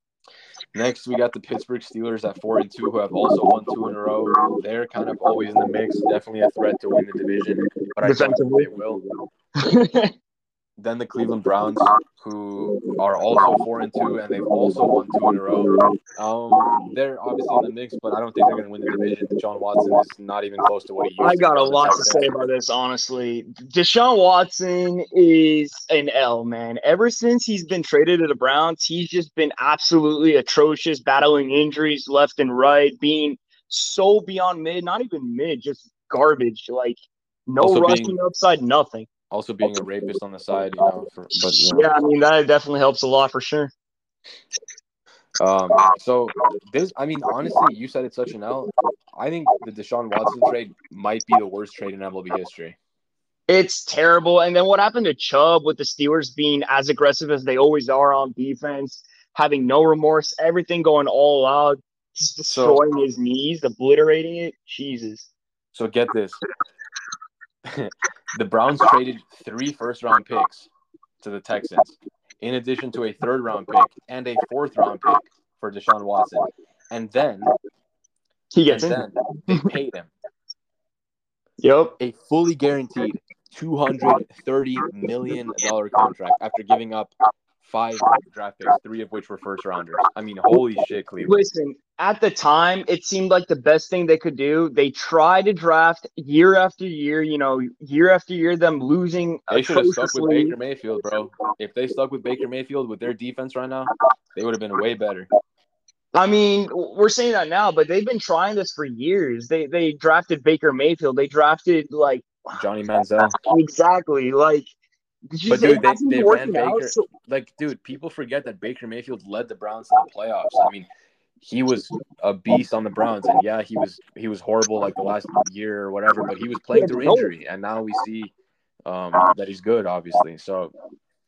Next, we got the Pittsburgh Steelers at four and two, who have also won two in a row. They're kind of always in the mix. Definitely a threat to win the division, but I don't think they will. [LAUGHS] Then the Cleveland Browns, who are also four and two, and they've also won two in a row. Um, they're obviously in the mix, but I don't think they're going to win the division. John Watson is not even close to what he used.
I got a lot to say about this, honestly. Deshaun Watson is an L, man. Ever since he's been traded to the Browns, he's just been absolutely atrocious, battling injuries left and right, being so beyond mid, not even mid, just garbage. Like no rushing
being-
upside, nothing.
Also being a rapist on the side, you know. For, but you know,
Yeah, I mean that definitely helps a lot for sure.
Um, so this, I mean, honestly, you said it's such an L. I think the Deshaun Watson trade might be the worst trade in MLB history.
It's terrible. And then what happened to Chubb with the Steelers being as aggressive as they always are on defense, having no remorse, everything going all out, just destroying his knees, obliterating it. Jesus.
So get this: [LAUGHS] the Browns traded three first-round picks to the Texans, in addition to a third-round pick and a fourth-round pick for Deshaun Watson, and then
He gets
then they paid him.
Yep.
a fully guaranteed two hundred thirty million dollar contract after giving up five draft picks, three of which were first rounders. I mean, holy shit, Cleveland.
Listen, at the time, it seemed like the best thing they could do. They tried to draft year after year, you know, year after year, them losing.
Uh, they should have stuck with. Baker Mayfield, bro. If they stuck with Baker Mayfield with their defense right now, they would have been way better.
I mean, we're saying that now, but they've been trying this for years. They they drafted Baker Mayfield. They drafted like [SIGHS]
Johnny Manziel.
exactly like. It's
But
just-
dude, they- they ran
working out,
Baker-
so-
Like, dude, people forget that Baker Mayfield led the Browns to the playoffs. I mean, he was a beast on the Browns, and yeah, he was he was horrible like the last year or whatever, but he was playing through injury, and now we see um, that he's good, obviously. So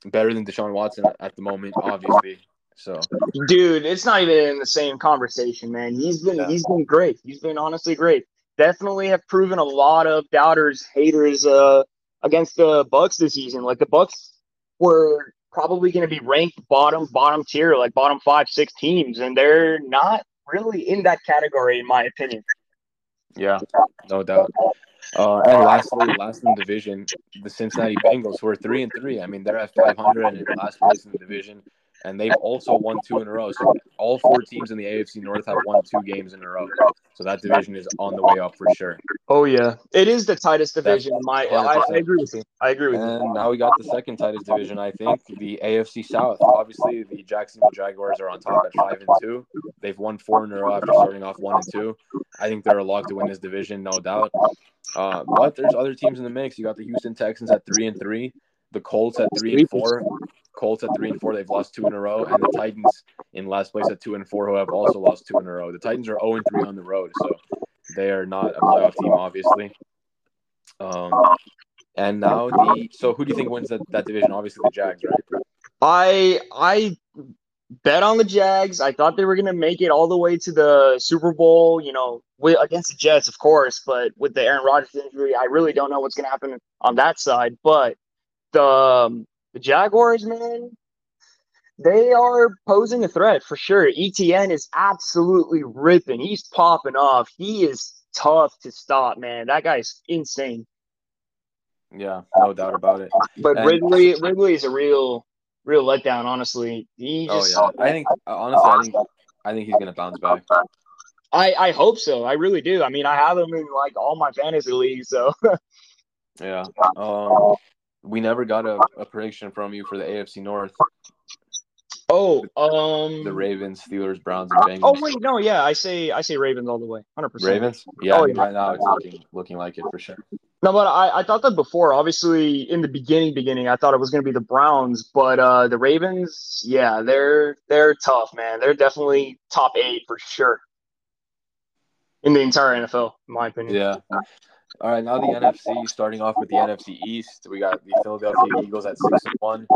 better than Deshaun Watson at the moment, obviously. So
Dude, it's not even in the same conversation, man. He's been
Yeah.
he's been great. He's been honestly great. Definitely have proven a lot of doubters, haters uh against the Bucks this season. Like the Bucks were probably going to be ranked bottom bottom tier, like bottom 5 6 teams and they're not really in that category in my opinion.
yeah, no doubt. Uh, and lastly, last in the division, the Cincinnati Bengals, who are three and three. I mean, they're at 500 and in last place in the division, and they've also won two in a row. So all four teams in the AFC North have won two games in a row. So that division is on the way up for sure.
Oh yeah. It is the tightest division in my I, I agree with you. I agree with you.
And now we got the second tightest division, I think, the AFC South. Obviously, the Jacksonville Jaguars are on top at five and two. They've won four in a row after starting off one and two. I think they're a lock to win this division, no doubt. Uh, but there's other teams in the mix. You got the Houston Texans at three and three, the Colts at three and four. Colts at three and four. They've lost two in a row, and the Titans in last place at two and four, who have also lost two in a row. The Titans are zero and three on the road, so they are not a playoff team, obviously. Um, and now the so who do you think wins that, that division? Obviously the Jags, right?
I I bet on the Jags. I thought they were gonna make it all the way to the Super Bowl, you know, with, against the Jets, of course. But with the Aaron Rodgers injury, I really don't know what's gonna happen on that side. But the um, the Jaguars, man, they are posing a threat for sure. ETN is absolutely ripping. He's popping off. He is tough to stop, man. That guy's insane.
Yeah, no doubt about it.
But
And-
Ridley, Ridley is a real, real letdown. Honestly, he
Oh yeah, I think honestly, I think I think he's gonna bounce back.
I, I hope so. I really do. I mean, I have him in like all my fantasy leagues. So [LAUGHS]
Yeah. Um, we never got a, a prediction from you for the AFC North,
oh, um,
the Ravens, Steelers, Browns, and Bengals.
oh wait, no, yeah, I say I say Ravens all the way, hundred percent.
Ravens? Yeah,
Oh, yeah.
right now it's looking looking like it for sure.
No, but I, I thought that before. Obviously, in the beginning, beginning, I thought it was going to be the Browns, but uh, the Ravens, yeah, they're they're tough, man. They're definitely top eight for sure in the entire NFL, in my opinion.
Yeah. All right, now the NFC. Starting off with the NFC East, we got the Philadelphia Eagles at six and one,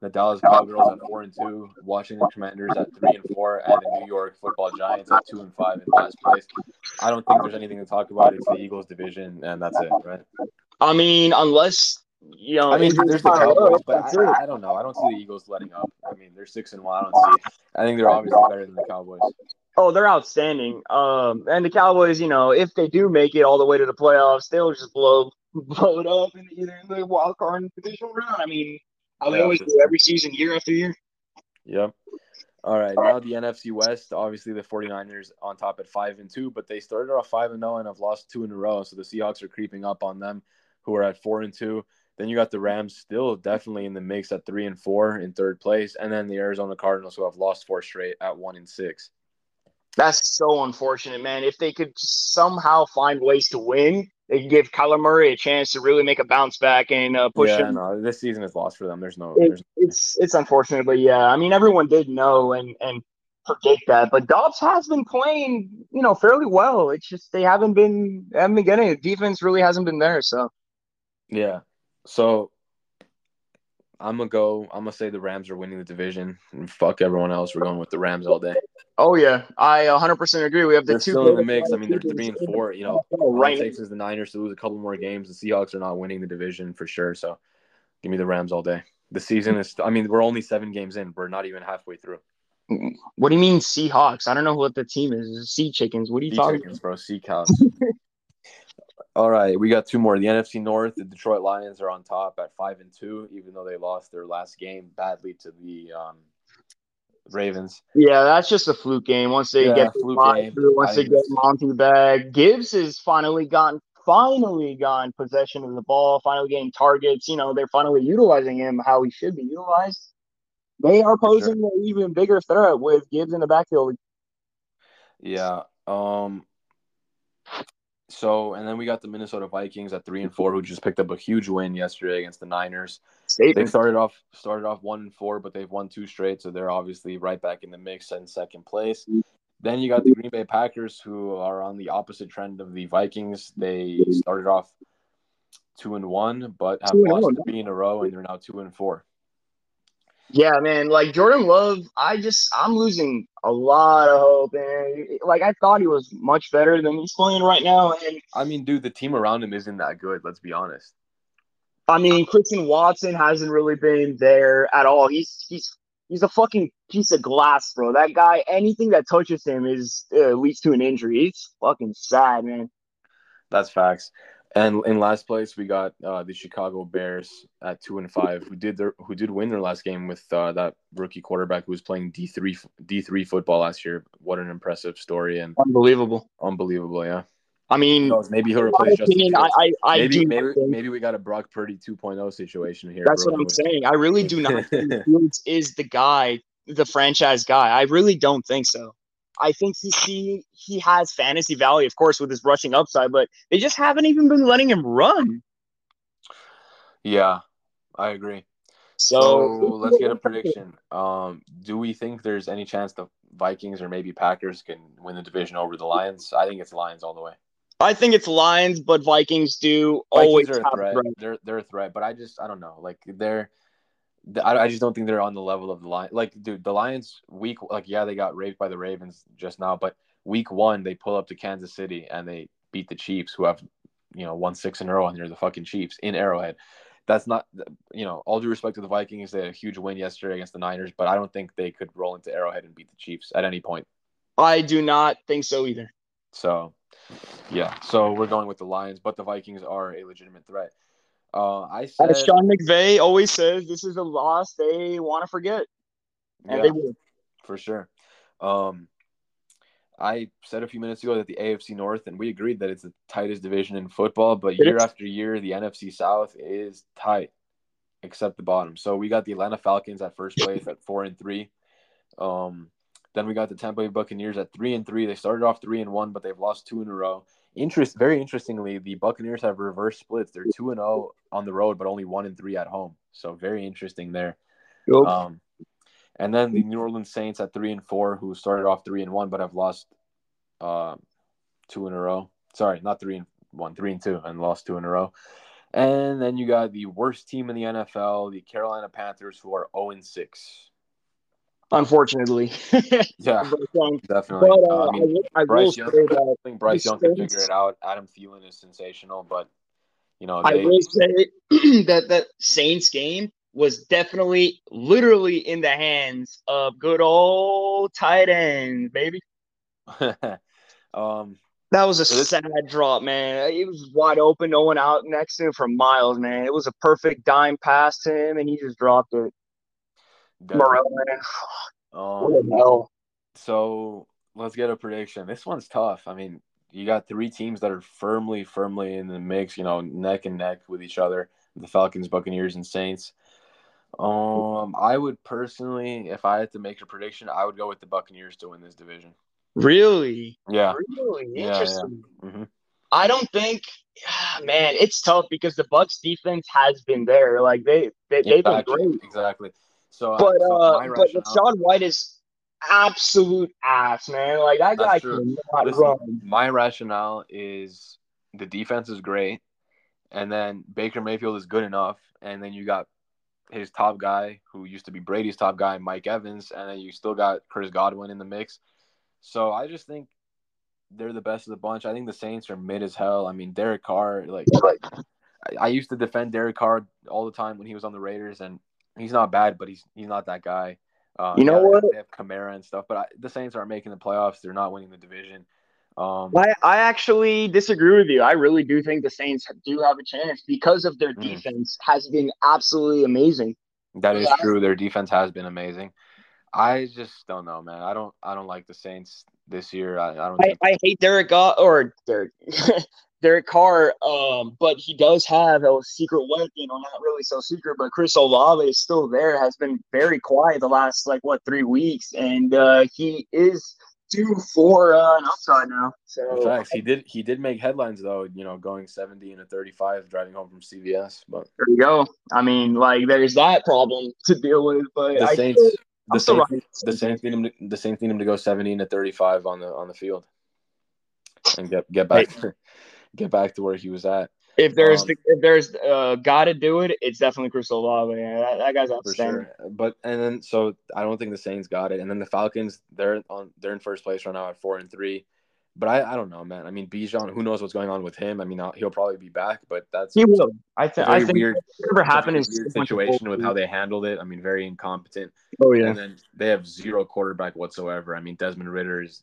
the Dallas Cowgirls at four and two, Washington Commanders at three and four, and the New York Football Giants at two and five in last place. I don't think there's anything to talk about. It's the Eagles division, and that's it, right?
I mean, unless you know,
I mean, there's the Cowboys, but. I, I don't know. I don't see the Eagles letting up. I mean, they're six and one. I don't see. I think they're obviously better than the Cowboys.
Oh, they're outstanding. Um, and the Cowboys, you know, if they do make it all the way to the playoffs, they'll just blow [LAUGHS] blow it up in either in the wild card and divisional round. I mean, how they always do every season, year after year.
Yep. All right. Now the NFC West, obviously the 49ers on top at 5 and 2, but they started off 5 and 0 and have lost two in a row, so the Seahawks are creeping up on them who are at 4 and 2. Then you got the Rams still definitely in the mix at 3 and 4 in third place, and then the Arizona Cardinals who have lost four straight at 1 and 6.
That's so unfortunate, man. If they could just somehow find ways to win, they could give Kyler Murray a chance to really make a bounce back and uh, push
yeah,
him.
no, this season is lost for them. There's no
It-
there's
it's it's unfortunate, but yeah, I mean everyone did know and and predict that. But Dobbs has been playing, you know, fairly well. It's just they haven't been haven't been getting it. Defense really hasn't been there. So
Yeah. So I'm gonna go. I'm gonna say the Rams are winning the division. And fuck everyone else. We're going with the Rams all day.
Oh yeah, I 100 percent agree. We have the
They're
two
still in the mix. I mean, they're three and four. You know, all
right.
it takes is the Niners to lose a couple more games. The Seahawks are not winning the division for sure. So, give me the Rams all day. The season is. I mean, we're only seven games in. We're not even halfway through.
What do you mean Seahawks? I don't know what the team is. Sea chickens. What are you
Sea
talking?
chickens, bro. Sea cows. [LAUGHS] All right, we got two more. The NFC North, the Detroit Lions are on top at five and two, even though they lost their last game badly to the um, Ravens.
Yeah, that's just a fluke game. Once they
Yeah,
get the
fluke game.
through, once
I
they get Monty back, Gibbs has finally gotten finally gotten possession of the ball, finally getting targets. You know, they're finally utilizing him how he should be utilized. They are
For sure.
posing an even bigger threat with Gibbs in the backfield.
Yeah. Um. So, and then we got the Minnesota Vikings at three and four, who just picked up a huge win yesterday against the Niners. They started off started off one and four, but they've won two straight, so they're obviously right back in the mix in second place. Then you got the Green Bay Packers, who are on the opposite trend of the Vikings. They started off two and one, but have
2
lost
oh,
three in a row, and they're now two and four.
Yeah, man. Like Jordan Love, I just I'm losing a lot of hope, and like I thought he was much better than he's playing right now. And
I mean, dude, the team around him isn't that good. Let's be honest.
I mean, Christian Watson hasn't really been there at all. He's he's he's a fucking piece of glass, bro. That guy, anything that touches him is uh, leads to an injury. It's fucking sad, man.
That's facts. And in last place, we got uh, the Chicago Bears at two and five, who did their who did win their last game with uh, that rookie quarterback who was playing D three D three football last year. What an impressive story and
Unbelievable.
unbelievable. Yeah,
I mean,
maybe he'll replace Justin.
opinion, I
Fields.
I, I
maybe
do.
maybe maybe we got a Brock Purdy 2.0 situation here.
that's what I'm
with-
saying. I really do not think [LAUGHS] Fields is the guy, the franchise guy. I really don't think so. I think he he he has fantasy value, of course, with his rushing upside, but they just haven't even been letting him run.
Yeah, I agree.
So,
So let's get a prediction. Um, do we think there's any chance the Vikings or maybe Packers can win the division over the Lions? I think it's Lions all the way.
I think it's Lions, but Vikings do
Vikings
always
are a threat.
threat.
They're they're a threat, but I just I don't know. Like they're, th- I, I just don't think they're on the level of the Lions. Like dude, the Lions week like yeah they got raped by the Ravens just now, but week one they pull up to Kansas City and they beat the Chiefs who have you know won six in a row and they're the fucking Chiefs in Arrowhead. That's not you know all due respect to the Vikings. They had a huge win yesterday against the Niners, but I don't think they could roll into Arrowhead and beat the Chiefs at any point.
I do not think so either.
So, yeah. So we're going with the Lions, but the Vikings are a legitimate threat. Uh, I said,
As Sean McVay always says, this is a loss they want to forget, and
yeah,
they will.
for sure. Um, I said a few minutes ago that the AFC North, and we agreed that it's the tightest division in football, but year after year, the NFC South is tight, except the bottom. So we got the Atlanta Falcons at first place at four and three. Um, then we got the Tampa Bay Buccaneers at three and three. They started off three and one, but they've lost two in a row. Interest, very interestingly, the Buccaneers have reverse splits. They're two and zero on the road, but only one and three at home. So very interesting there.
Yup.
Um, and then the New Orleans Saints at three and four, who started off three and one, but have lost uh, two in a row. Sorry, not three and one, three and two, and lost two in a row. And then you got the worst team in the NFL, the Carolina Panthers, who are zero and six.
Unfortunately, [LAUGHS]
Yeah,
but, um,
definitely.
but,
Uh, I
I,
mean,
will, I will
Bryce
say
Young,
that
I think Bryce Young can figure it out. Adam Thielen is sensational, but you know
I will say [CLEARS THROAT] that that Saints game was definitely, literally in the hands of good old tight end, baby. [LAUGHS]
um
That was a
So this-
sad drop, man. He was wide open, no one out next to him for miles, man. It was a perfect dime pass to him, and he just dropped it. Morel,
um
the?
So let's get a prediction. This one's tough. I mean, you got three teams that are firmly, firmly in the mix. You know, neck and neck with each other: the Falcons, Buccaneers, and Saints. Um, I would personally, if I had to make a prediction, I would go with the Buccaneers to win this division.
Really?
Yeah.
Really
Yeah, yeah.
interesting.
hmm
I don't think, [SIGHS] man, it's tough because the Bucks defense has been there. Like they, they they've been great.
Exactly. So,
But
so
uh, but Sean White is absolute ass, man. Like that guy
true.
cannot
Listen,
run.
my rationale is the defense is great, and then Baker Mayfield is good enough, and then you got his top guy who used to be Brady's top guy, Mike Evans, and then you still got Chris Godwin in the mix. So I just think they're the best of the bunch. I think the Saints are mid as hell. I mean, Derek Carr, like I, I used to defend Derek Carr all the time when he was on the Raiders, and he's not bad, but he's he's not that guy. Um,
You know
yeah,
what?
They have Kamara and stuff, but I, the Saints aren't making the playoffs. They're not winning the division. Um,
I, I actually disagree with you. I really do think the Saints do have a chance because of their
Mm.
defense has been absolutely amazing.
that is
Yeah.
true. Their defense has been amazing. I just don't know, man. I don't. I don't like the Saints this year. I, I don't.
I, I hate Derek Go- or Derek [LAUGHS] Derek Carr, um, but he does have a secret weapon, or not really so secret, but Chris Olave is still there, has been very quiet the last like what three weeks, and uh, he is due for uh, an upside now. So
in fact, he did. He did make headlines though. You know, going seventy and a thirty-five, driving home from CVS. But
there you go. I mean, like there's that problem to deal with, but
the
I
Saints, the Saints,
riding
the Saints need him. To, the Saints need him to go seventy and a thirty-five on the on the field, and get get back [LAUGHS] get back to where he was at.
If there's
Um,
the, if there's uh got to do it, it's definitely Chris Olave. Man. That, that guy's
for
outstanding.
sure. But and then so I don't think the Saints got it, and then the Falcons they're on they're in first place right now at four and three. But I, I don't know, man. I mean, Bijan, who knows what's going on with him? I mean, I'll- he'll probably be back, but that's
He will. I
a
think.
very
I think
weird,
whatever happened
very
is
weird situation with how they handled it. I mean, very incompetent.
Oh yeah.
And then they have zero quarterback whatsoever. I mean, Desmond Ridder is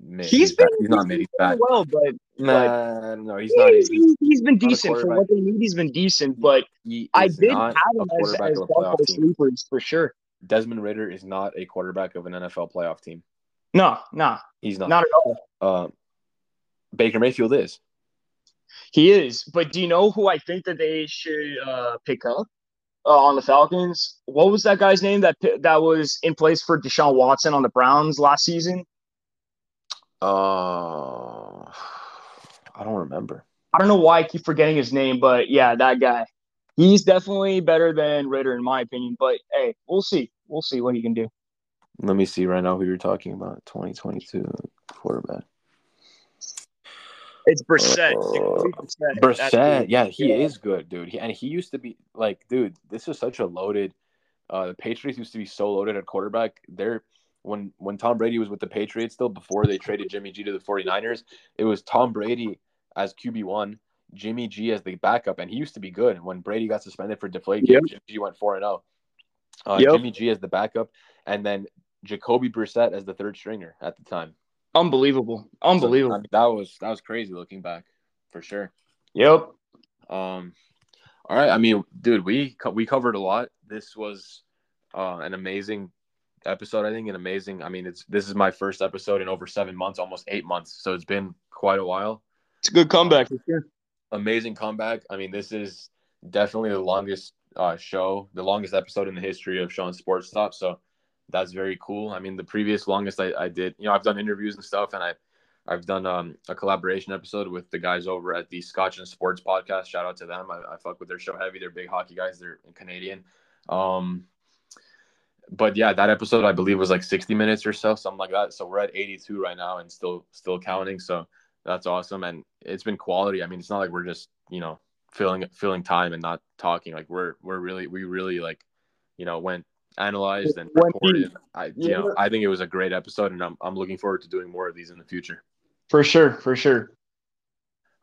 mid.
He's been
he's not mid. He's bad.
well, but
Nah, no, he's not.
he's,
He's,
he's, he's been decent for what they need. He's been decent, but I did have
a
him as, as
of a playoff
of sleepers for sure.
Desmond Ridder is not a quarterback of an NFL playoff team.
No, no,
He's not.
not at all.
Uh, Baker Mayfield is.
He is. But do you know who I think that they should uh, pick up uh, on the Falcons? What was that guy's name that that was in place for Deshaun Watson on the Browns last season?
Uh, I don't remember.
I don't know why I keep forgetting his name, but yeah, that guy. He's definitely better than Ridder in my opinion. But hey, we'll see. We'll see what he can do.
Let me see right now who you're talking about. 2022 quarterback.
It's Brissett.
Uh,
Brissett.
Brissett, yeah, he
yeah.
is good, dude. He, and he used to be like, dude, this is such a loaded. Uh, the Patriots used to be so loaded at quarterback. They're when when Tom Brady was with the Patriots still before they traded Jimmy G to the 49ers, it was Tom Brady as QB one, Jimmy G as the backup, and he used to be good. When Brady got suspended for deflate
Yep.
Jimmy G went four and zero. Uh,
Yep.
Jimmy G as the backup, and then Jacoby Brissett as the third stringer at the time.
Unbelievable.
So,
Unbelievable.
I mean, that was that was crazy looking back, for sure.
Yep.
Um, all right. I mean, dude, we co- we covered a lot. This was uh, an amazing episode. I think an amazing. I mean, it's this is my first episode in over seven months, almost eight months. So it's been quite a while.
It's a good comeback sure.
Amazing comeback. I mean, this is definitely the longest uh, show, the longest episode in the history of Sean Sports Stop. So that's very cool. I mean, the previous longest I, I did, you know, I've done interviews and stuff, and I I've done um, a collaboration episode with the guys over at the Scotch and Sports podcast. Shout out to them. I, I fuck with their show heavy. They're big hockey guys. They're Canadian. Um, but yeah, that episode I believe was like 60 minutes or so, something like that. So we're at 82 right now and still still counting. So that's awesome, and it's been quality. I mean, it's not like we're just you know filling filling time and not talking. Like we're we're really we really like you know went analyzed and recorded. I you
Yeah.
know I think it was a great episode, and I'm I'm looking forward to doing more of these in the future.
For sure. For sure.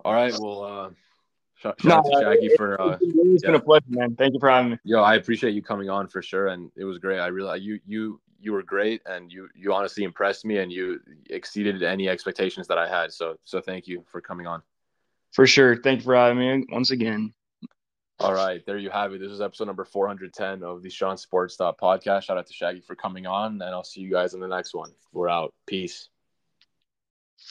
All right, well, uh, shout, shout
No,
out to Shaggy
it-
for uh,
it's been
yeah.
a pleasure, man. Thank you for having me.
yo. I appreciate you coming on for sure, and it was great. I really you you you were great, and you you honestly impressed me, and you exceeded any expectations that I had. So so thank you for coming on.
For sure. Thank you for having me once again.
All right, there you have it. This is episode number 410 of the Sean Sports podcast. Shout out to Shaggy for coming on, and I'll see you guys in the next one. We're out. Peace.